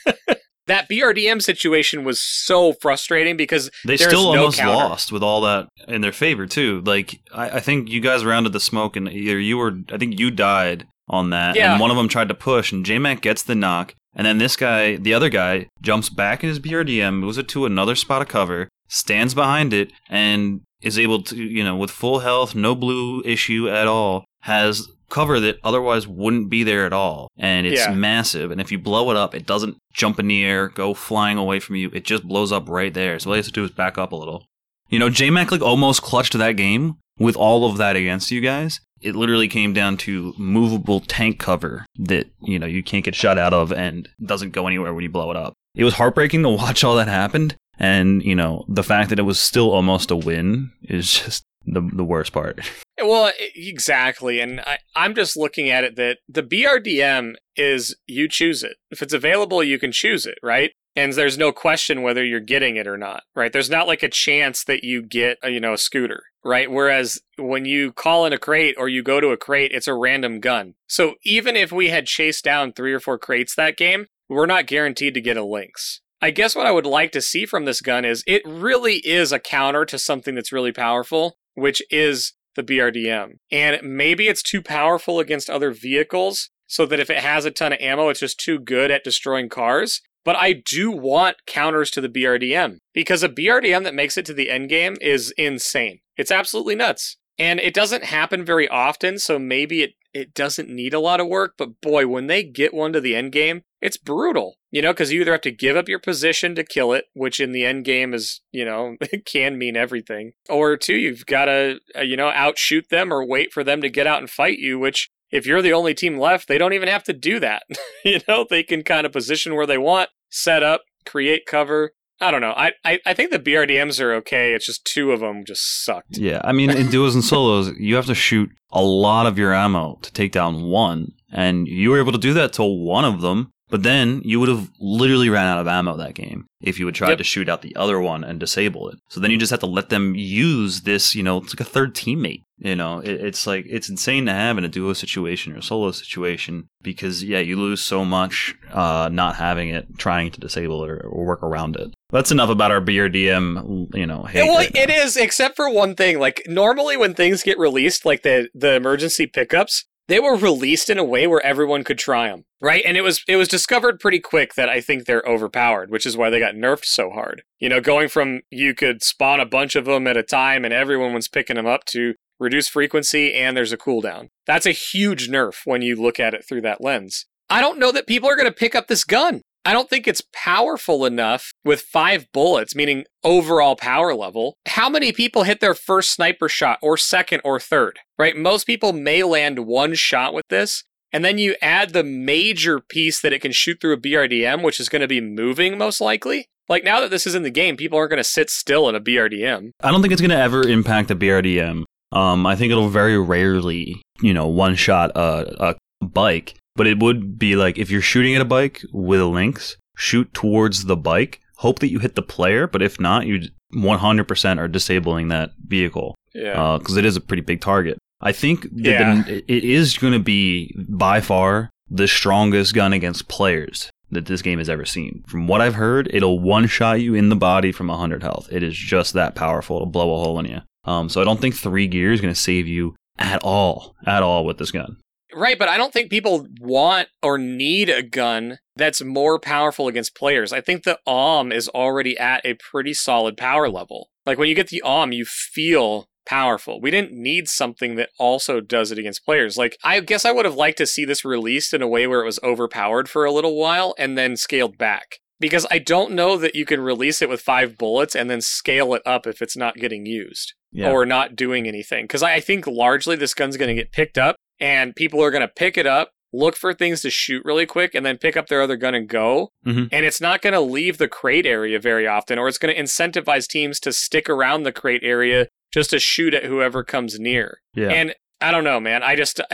that BRDM situation was so frustrating because They still no almost counter. lost with all that in their favor too. Like I, I think you guys rounded the smoke, and either you were, I think you died on that, Yeah. and one of them tried to push, and J Mac gets the knock, And then this guy, the other guy, jumps back in his BRDM, moves it to another spot of cover, stands behind it, and is able to, you know, with full health, no blue issue at all, has cover that otherwise wouldn't be there at all. And it's Yeah. massive. And if you blow it up, it doesn't jump in the air, go flying away from you. It just blows up right there. So all you have to do is back up a little. You know, JMac like almost clutched that game with all of that against you guys. It literally came down to movable tank cover that, you know, you can't get shot out of and doesn't go anywhere when you blow it up. It was heartbreaking to watch all that happen. And, you know, the fact that it was still almost a win is just the, the worst part. Well, exactly. And I, I'm just looking at it that the BRDM is you choose it. If it's available, you can choose it, right? And there's no question whether you're getting it or not, right? There's not like a chance that you get, a, you know, a scooter, right? Whereas when you call in a crate or you go to a crate, it's a random gun. So even if we had chased down three or four crates that game, we're not guaranteed to get a lynx. I guess what I would like to see from this gun is it really is a counter to something that's really powerful, which is the BRDM. And maybe it's too powerful against other vehicles, so that if it has a ton of ammo, it's just too good at destroying cars. But I do want counters to the BRDM because a BRDM that makes it to the end game is insane. It's absolutely nuts. And it doesn't happen very often, so maybe it, it doesn't need a lot of work. But boy, when they get one to the end game, it's brutal. You know, because you either have to give up your position to kill it, which in the end game is, you know, can mean everything. Or two, you've got to, uh, you know, outshoot them or wait for them to get out and fight you, which if you're the only team left, they don't even have to do that. you know, they can kind of position where they want, set up, create cover. I don't know. I, I, I think the BRDMs are okay. It's just two of them just sucked. Yeah, I mean, in duos and solos, you have to shoot a lot of your ammo to take down one, and you were able to do that to one of them. But then you would have literally ran out of ammo that game if you had tried Yep. to shoot out the other one and disable it. So then you just have to let them use this. You know, it's like a third teammate. You know, it, it's like it's insane to have in a duo situation or a solo situation because yeah, you lose so much uh, not having it, trying to disable it or, or work around it. That's enough about our BRDM. You know, hate well, right it is, except for one thing. Like normally, when things get released, like the the emergency pickups, they were released in a way where everyone could try them, right? And it was it was discovered pretty quick that I think they're overpowered, which is why they got nerfed so hard. You know, going from you could spawn a bunch of them at a time and everyone was picking them up to reduce frequency and there's a cooldown. That's a huge nerf when you look at it through that lens. I don't know that people are going to pick up this gun. I don't think it's powerful enough with five bullets, meaning overall power level. How many people hit their first sniper shot or second or third, right? Most people may land one shot with this. And then you add the major piece that it can shoot through a BRDM, which is going to be moving most likely. Like now that this is in the game, people aren't going to sit still in a BRDM. I don't think it's going to ever impact the BRDM. Um, I think it'll very rarely, you know, one shot a, a bike. But it would be like if you're shooting at a bike with a lynx, shoot towards the bike. Hope that you hit the player, but if not, you 100% are disabling that vehicle Yeah. because it is a pretty big target. I think Yeah. the, it is going to be by far the strongest gun against players that this game has ever seen. From what I've heard, it'll one shot you in the body from 100 health. It is just that powerful. It'll blow a hole in you. Um, so I don't think three gear is going to save you at all, at all with this gun. Right, but I don't think people want or need a gun that's more powerful against players. I think the AWM is already at a pretty solid power level. Like when you get the AWM, you feel powerful. We didn't need something that also does it against players. Like I guess I would have liked to see this released in a way where it was overpowered for a little while and then scaled back. Because I don't know that you can release it with five bullets and then scale it up if it's not getting used Yeah. or not doing anything. Because I think largely this gun's going to get picked up and people are going to pick it up, look for things to shoot really quick, and then pick up their other gun and go. Mhm. And it's not going to leave the crate area very often, or it's going to incentivize teams to stick around the crate area just to shoot at whoever comes near. yeah. And I don't know, man. I just.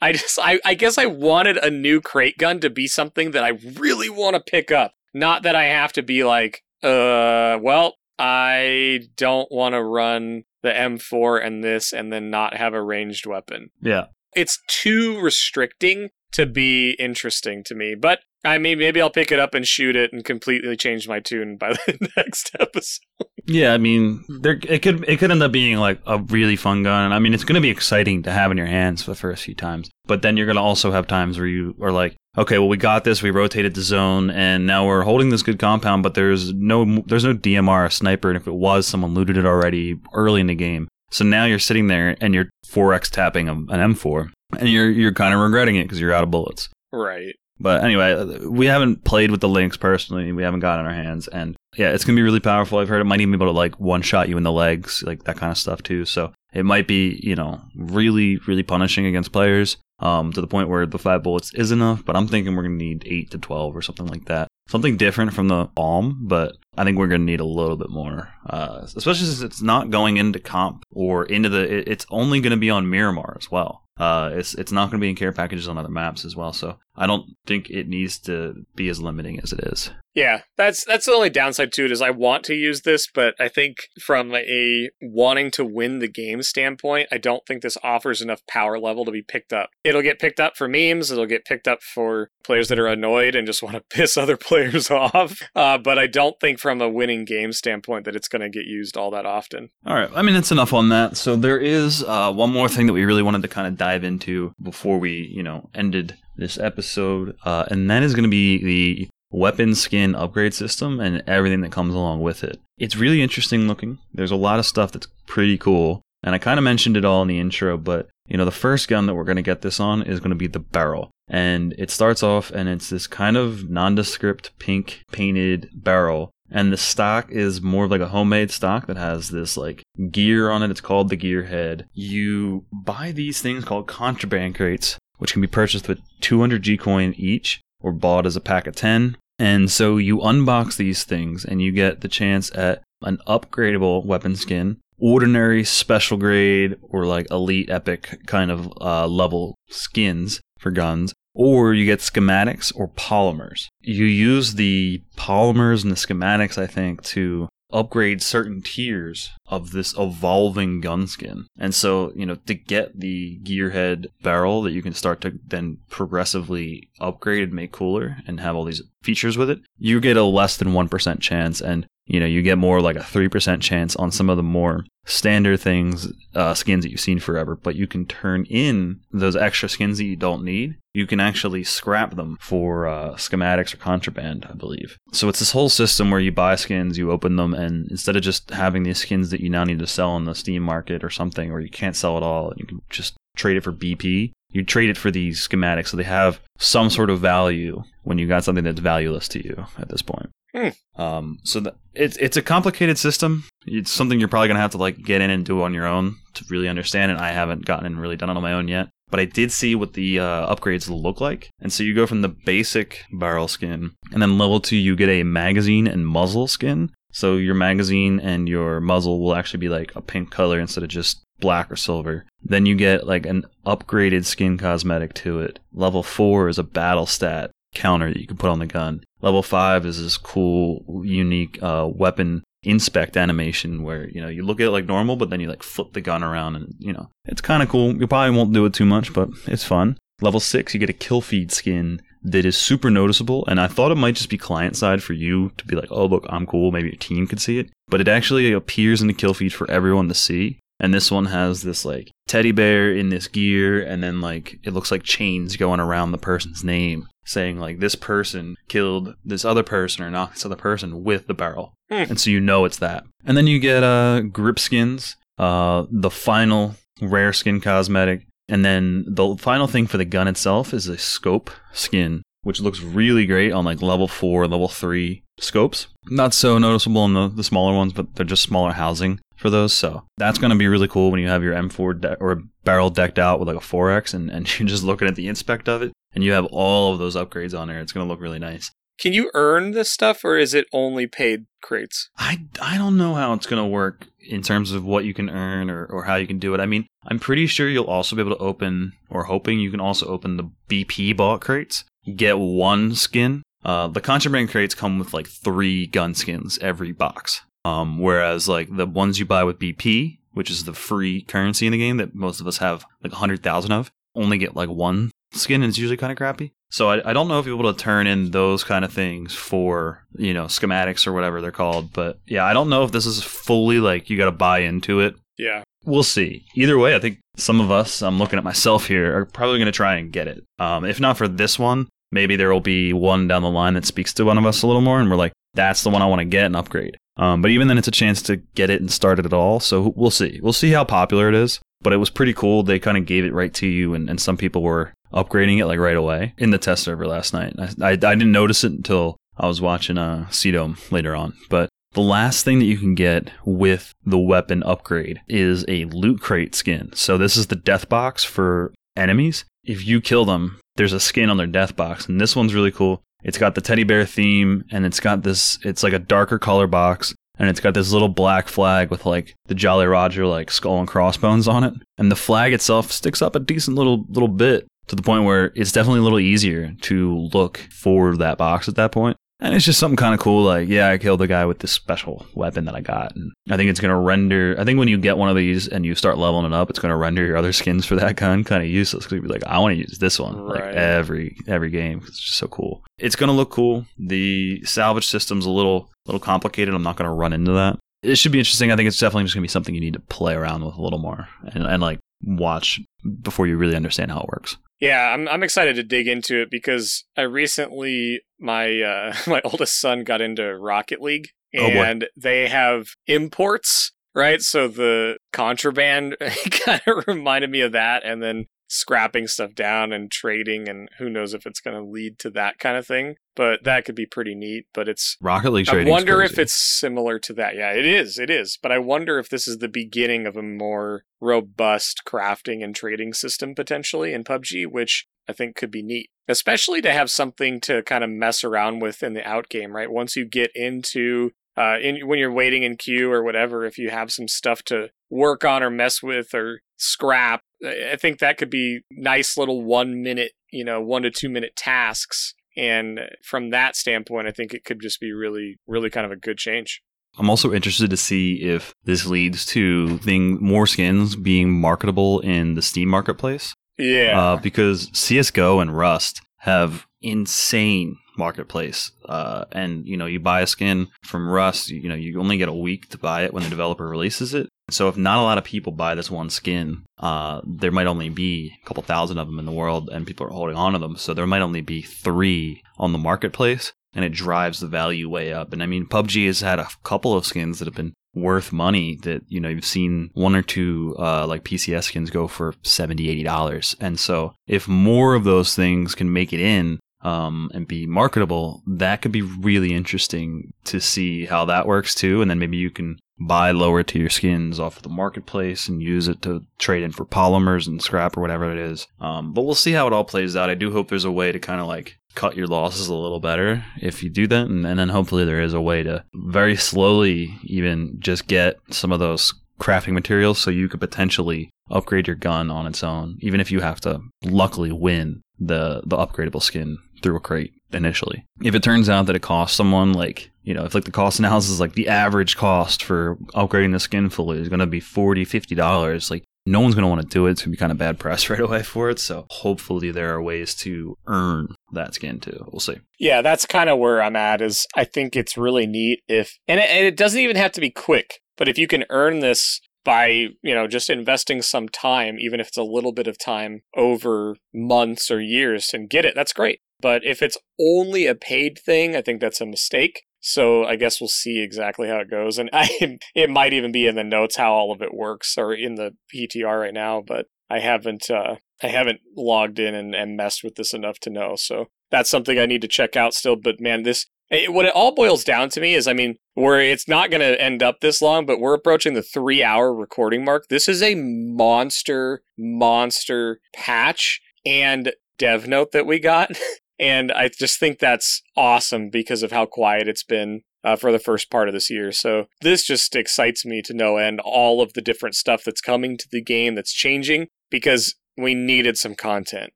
I just I, I guess I wanted a new crate gun to be something that I really want to pick up. Not that I have to be like, uh well, I don't want to run the M4 and this and then not have a ranged weapon. yeah. It's too restricting to be interesting to me. But I mean maybe I'll pick it up and shoot it and completely change my tune by the next episode. Yeah, I mean, hmm. there it could it could end up being like a really fun gun. I mean, it's going to be exciting to have in your hands for the first few times, but then you're going to also have times where you are like, okay, well, we got this, we rotated the zone, and now we're holding this good compound, but there's no there's no DMR, a sniper, and if it was, someone looted it already early in the game. So now you're sitting there and you're 4x tapping an M4, and you're you're kind of regretting it because you're out of bullets. Right. But anyway, we haven't played with the Lynx personally. We haven't got in our hands, and yeah, it's gonna be really powerful. I've heard it might even be able to like one shot you in the legs, like that kind of stuff too. So it might be you know really really punishing against players um, to the point where the five bullets is enough. But I'm thinking we're gonna need eight to twelve or something like that. Something different from the AWM, but I think we're gonna need a little bit more, uh, especially since it's not going into comp or into the. It's only gonna be on Miramar as well. Uh, it's it's not going to be in care packages on other maps as well. So I don't think it needs to be as limiting as it is. Yeah, that's that's the only downside to it is I want to use this, but I think from a wanting to win the game standpoint, I don't think this offers enough power level to be picked up. It'll get picked up for memes, it'll get picked up for players that are annoyed and just want to piss other players off. Uh, but I don't think from a winning game standpoint that it's going to get used all that often. All right, I mean it's enough on that. So there is uh, one more thing that we really wanted to kind of dive into before we, you know, ended this episode, uh, and that is going to be the weapon skin upgrade system and everything that comes along with it. It's really interesting looking. There's a lot of stuff that's pretty cool. And I kind of mentioned it all in the intro, but you know, the first gun that we're going to get this on is going to be the Beryl. And it starts off and it's this kind of nondescript pink painted Beryl. And the stock is more of like a homemade stock that has this like gear on it. It's called the gear head. You buy these things called contraband crates, which can be purchased with 200 G coin each or bought as a pack of 10. And so you unbox these things and you get the chance at an upgradable weapon skin, ordinary, special grade, or like elite epic kind of uh, level skins for guns, or you get schematics or polymers. You use the polymers and the schematics, I think, to upgrade certain tiers of this evolving gun skin. And so, you know, to get the gearhead Beryl that you can start to then progressively upgrade and make cooler and have all these features with it, you get a less than 1% chance. And, you know, you get more like a 3% chance on some of the more standard things, uh, skins that you've seen forever, but you can turn in those extra skins that you don't need. You can actually scrap them for uh, schematics or contraband, I believe. So it's this whole system where you buy skins, you open them, and instead of just having these skins that you now need to sell in the Steam market or something, or you can't sell at all, you can just trade it for BP. You trade it for these schematics, so they have some sort of value when you got something that's valueless to you at this point. Hmm. Um, so the, it's it's a complicated system. It's something you're probably gonna have to like get in and do on your own to really understand And I haven't gotten and really done it on my own yet, but I did see what the uh, upgrades look like. And so you go from the basic barrel skin, and then level two you get a magazine and muzzle skin. So your magazine and your muzzle will actually be like a pink color instead of just black or silver. Then you get like an upgraded skin cosmetic to it. Level four is a battle stat counter that you can put on the gun. Level five is this cool, unique uh, weapon inspect animation where you know you look at it like normal, but then you like flip the gun around, and you know it's kind of cool. You probably won't do it too much, but it's fun. Level six, you get a kill feed skin that is super noticeable, and I thought it might just be client side for you to be like, oh look, I'm cool. Maybe your team could see it, but it actually appears in the kill feed for everyone to see. And this one has this like teddy bear in this gear, and then like it looks like chains going around the person's name, saying like this person killed this other person or knocked this other person with the Beryl. Hmm. And so you know it's that. And then you get uh grip skins, uh the final rare skin cosmetic, and then the final thing for the gun itself is a scope skin, which looks really great on like level four, level three scopes. Not so noticeable on the, the smaller ones, but they're just smaller housing for those. So that's going to be really cool when you have your M4 de- or Beryl decked out with like a 4X and, and you're just looking at the inspect of it and you have all of those upgrades on there. It's going to look really nice. Can you earn this stuff or is it only paid crates? I, I don't know how it's going to work in terms of what you can earn or, or how you can do it. I mean, I'm pretty sure you'll also be able to open, or hoping you can also open the BP bought crates, get one skin. Uh, the contraband crates come with like three gun skins every box. Um, whereas like the ones you buy with BP, which is the free currency in the game that most of us have like 100,000 of, only get like one skin and it's usually kind of crappy. So I, I don't know if you're able to turn in those kind of things for, you know, schematics or whatever they're called. But yeah, I don't know if this is fully like you got to buy into it. Yeah. We'll see. Either way, I think some of us, I'm looking at myself here, are probably going to try and get it. Um, if not for this one, maybe there will be one down the line that speaks to one of us a little more, and we're like, that's the one I want to get and upgrade. Um, but even then, it's a chance to get it and start it at all. So we'll see. We'll see how popular it is. But it was pretty cool. They kind of gave it right to you, and, and some people were upgrading it like right away in the test server last night. I, I, I didn't notice it until I was watching uh, CDOM later on. But the last thing that you can get with the weapon upgrade is a loot crate skin. So this is the death box for enemies. If you kill them, there's a skin on their death box, and this one's really cool. It's got the teddy bear theme, and it's got this. It's like a darker color box, and it's got this little black flag with like the Jolly Roger like skull and crossbones on it. And the flag itself sticks up a decent little little bit to the point where it's definitely a little easier to look for that box at that point. And it's just something kind of cool, like, yeah, I killed the guy with this special weapon that I got. And I think it's going to render, I think when you get one of these and you start leveling it up, it's going to render your other skins for that gun kind of useless. Because you'd be like, I want to use this one, Right. like every every game. It's just so cool. It's going to look cool. The salvage system's a little little complicated. I'm not going to run into that. It should be interesting. I think it's definitely just going to be something you need to play around with a little more and, and like watch before you really understand how it works. Yeah, I'm I'm excited to dig into it because I recently my uh my oldest son got into Rocket League Oh, and they have imports, right? So the contraband kind of reminded me of that and then scrapping stuff down and trading and who knows if it's going to lead to that kind of thing, but that could be pretty neat, but it's Rocket League trading I wonder if it's similar to that. Yeah, it is. It is. But I wonder if this is the beginning of a more robust crafting and trading system potentially in PUBG, which I think could be neat. Especially to have something to kind of mess around with in the out game, right? Once you get into uh, in, when you're waiting in queue or whatever, if you have some stuff to work on or mess with or scrap, I think that could be nice little one minute, you know, one to two minute tasks. And from that standpoint, I think it could just be really, really kind of a good change. I'm also interested to see if this leads to thing more skins being marketable in the Steam marketplace. Yeah. Uh, because CS:GO and Rust have insane marketplace. Uh, and you know, you buy a skin from Rust, you know, you only get a week to buy it when the developer releases it. So if not a lot of people buy this one skin, uh, there might only be a couple thousand of them in the world, and people are holding on to them. So there might only be three on the marketplace, and it drives the value way up. And I mean, PUBG has had a couple of skins that have been worth money that you know you've seen one or two uh, like PCS skins go for 70 80 dollars and so if more of those things can make it in um, and be marketable that could be really interesting to see how that works too. And then maybe you can buy lower tier skins off of the marketplace and use it to trade in for polymers and scrap or whatever it is. Um, but we'll see how it all plays out. I do hope there's a way to kind of like cut your losses a little better if you do that. And, and then hopefully there is a way to very slowly even just get some of those crafting materials so you could potentially upgrade your gun on its own even if you have to luckily win the the upgradable skin through a crate initially if it turns out that it costs someone like you know if like the cost analysis is like the average cost for upgrading the skin fully is going to be 40 50 dollars like no one's going to want to do it. It's going to be kind of bad press right away for it. So hopefully there are ways to earn that skin too. We'll see. Yeah, that's kind of where I'm at. Is I think it's really neat if, and it, and it doesn't even have to be quick, but if you can earn this by you know just investing some time, even if it's a little bit of time over months or years, and get it, that's great. But if it's only a paid thing, I think that's a mistake. So I guess we'll see exactly how it goes, and I it might even be in the notes how all of it works or in the PTR right now, but I haven't uh, I haven't logged in and, and messed with this enough to know. So that's something I need to check out still. But man, this it, what it all boils down to me is, I mean, where it's not going to end up this long, but we're approaching the three hour recording mark. This is a monster, monster patch and dev note that we got. And I just think that's awesome because of how quiet it's been uh, for the first part of this year. So this just excites me to no end. All of the different stuff that's coming to the game that's changing because we needed some content.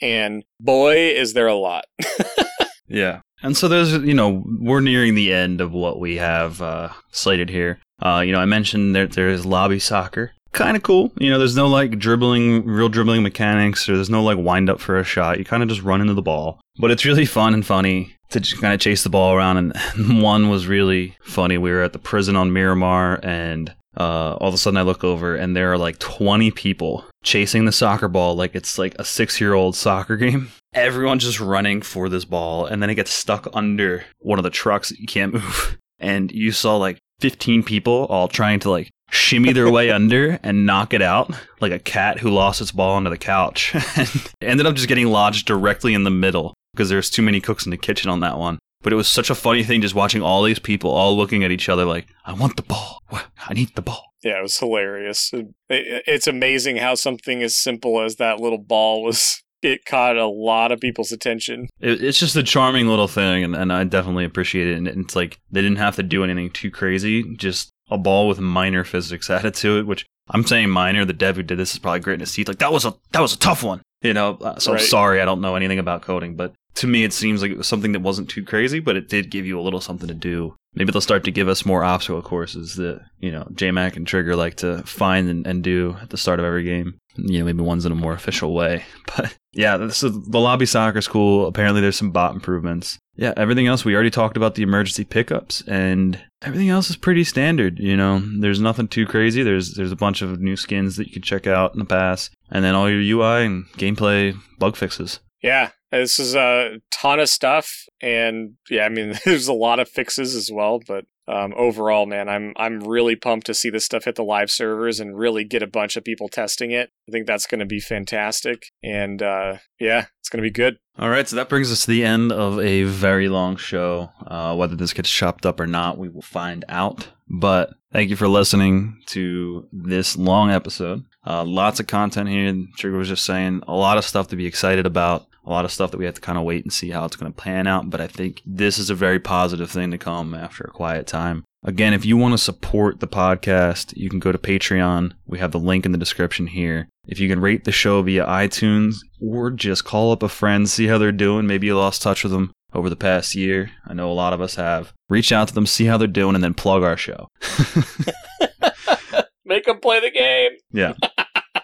And boy, is there a lot. Yeah. And so there's, you know, we're nearing the end of what we have uh, slated here. Uh, you know, I mentioned that there is lobby soccer kind of cool. You know, there's no like dribbling, real dribbling mechanics, or there's no like wind up for a shot. You kind of just run into the ball. But it's really fun and funny to just kind of chase the ball around. And one was really funny. We were at the prison on Miramar, and uh, all of a sudden I look over, and there are like 20 people chasing the soccer ball like it's like a six year old soccer game. Everyone's just running for this ball, and then it gets stuck under one of the trucks that you can't move. And you saw like 15 people all trying to like shimmy their way under and knock it out like a cat who lost its ball under the couch and ended up just getting lodged directly in the middle because there's too many cooks in the kitchen on that one but it was such a funny thing just watching all these people all looking at each other like i want the ball i need the ball Yeah, it was hilarious. It- it- It's amazing how something as simple as that little ball was. It caught a lot of people's attention. it, it's just a charming little thing and, and i definitely appreciate it and it's like they didn't have to do anything too crazy just a ball with minor physics added to it which i'm saying minor the dev who did this is probably gritting his teeth like that was a that was a tough one you know uh, so Right. i'm sorry i don't know anything about coding but to me it seems like it was something that wasn't too crazy but it did give you a little something to do. Maybe they'll start to give us more obstacle courses that you know jmac and trigger like to find and, and do at the start of every game. You know maybe ones in a more official way. But yeah this is the lobby soccer school apparently there's some bot improvements. Yeah everything else we already talked about the emergency pickups and everything else is pretty standard you know there's nothing too crazy there's there's a bunch of new skins that you can check out in the past and then all your ui and gameplay bug fixes Yeah, this is a ton of stuff, and yeah, I mean, there's a lot of fixes as well. But um, overall, man, I'm I'm really pumped to see this stuff hit the live servers and really get a bunch of people testing it. I think that's going to be fantastic, and uh, yeah, it's going to be good. All right, so that brings us to the end of a very long show. Uh, whether this gets chopped up or not, we will find out. But thank you for listening to this long episode. Uh, lots of content here. Trigger was just saying a lot of stuff to be excited about, a lot of stuff that we have to kind of wait and see how it's going to pan out. But I think this is a very positive thing to come after a quiet time. Again, if you want to support the podcast, you can go to Patreon. We have the link in the description here. If you can rate the show via iTunes or just call up a friend, see how they're doing. Maybe you lost touch with them over the past year. I know a lot of us have. Reach out to them, see how they're doing, and then plug our show. Make them play the game. Yeah.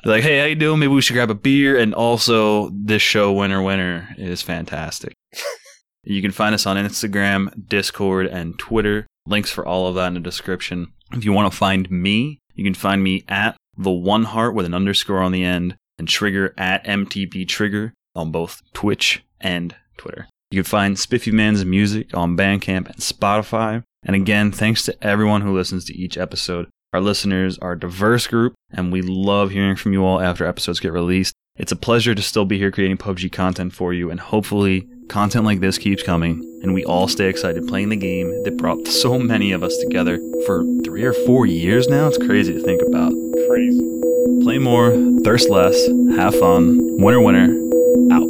Like, hey, how you doing? Maybe we should grab a beer. And also, this show, Winner Winner, is fantastic. you can find us on Instagram, Discord, and Twitter. Links for all of that in the description. If you want to find me, you can find me at the one heart with an underscore on the end, and Trigger at MTB Trigger on both Twitch and Twitter. You can find Spiffy Man's music on Bandcamp and Spotify. And again, thanks to everyone who listens to each episode. Our listeners are a diverse group, and we love hearing from you all after episodes get released. It's a pleasure to still be here creating PUBG content for you, and hopefully, content like this keeps coming, and we all stay excited playing the game that brought so many of us together for three or four years now. It's crazy to think about. Crazy. Play more, thirst less, have fun. Winner, winner, out.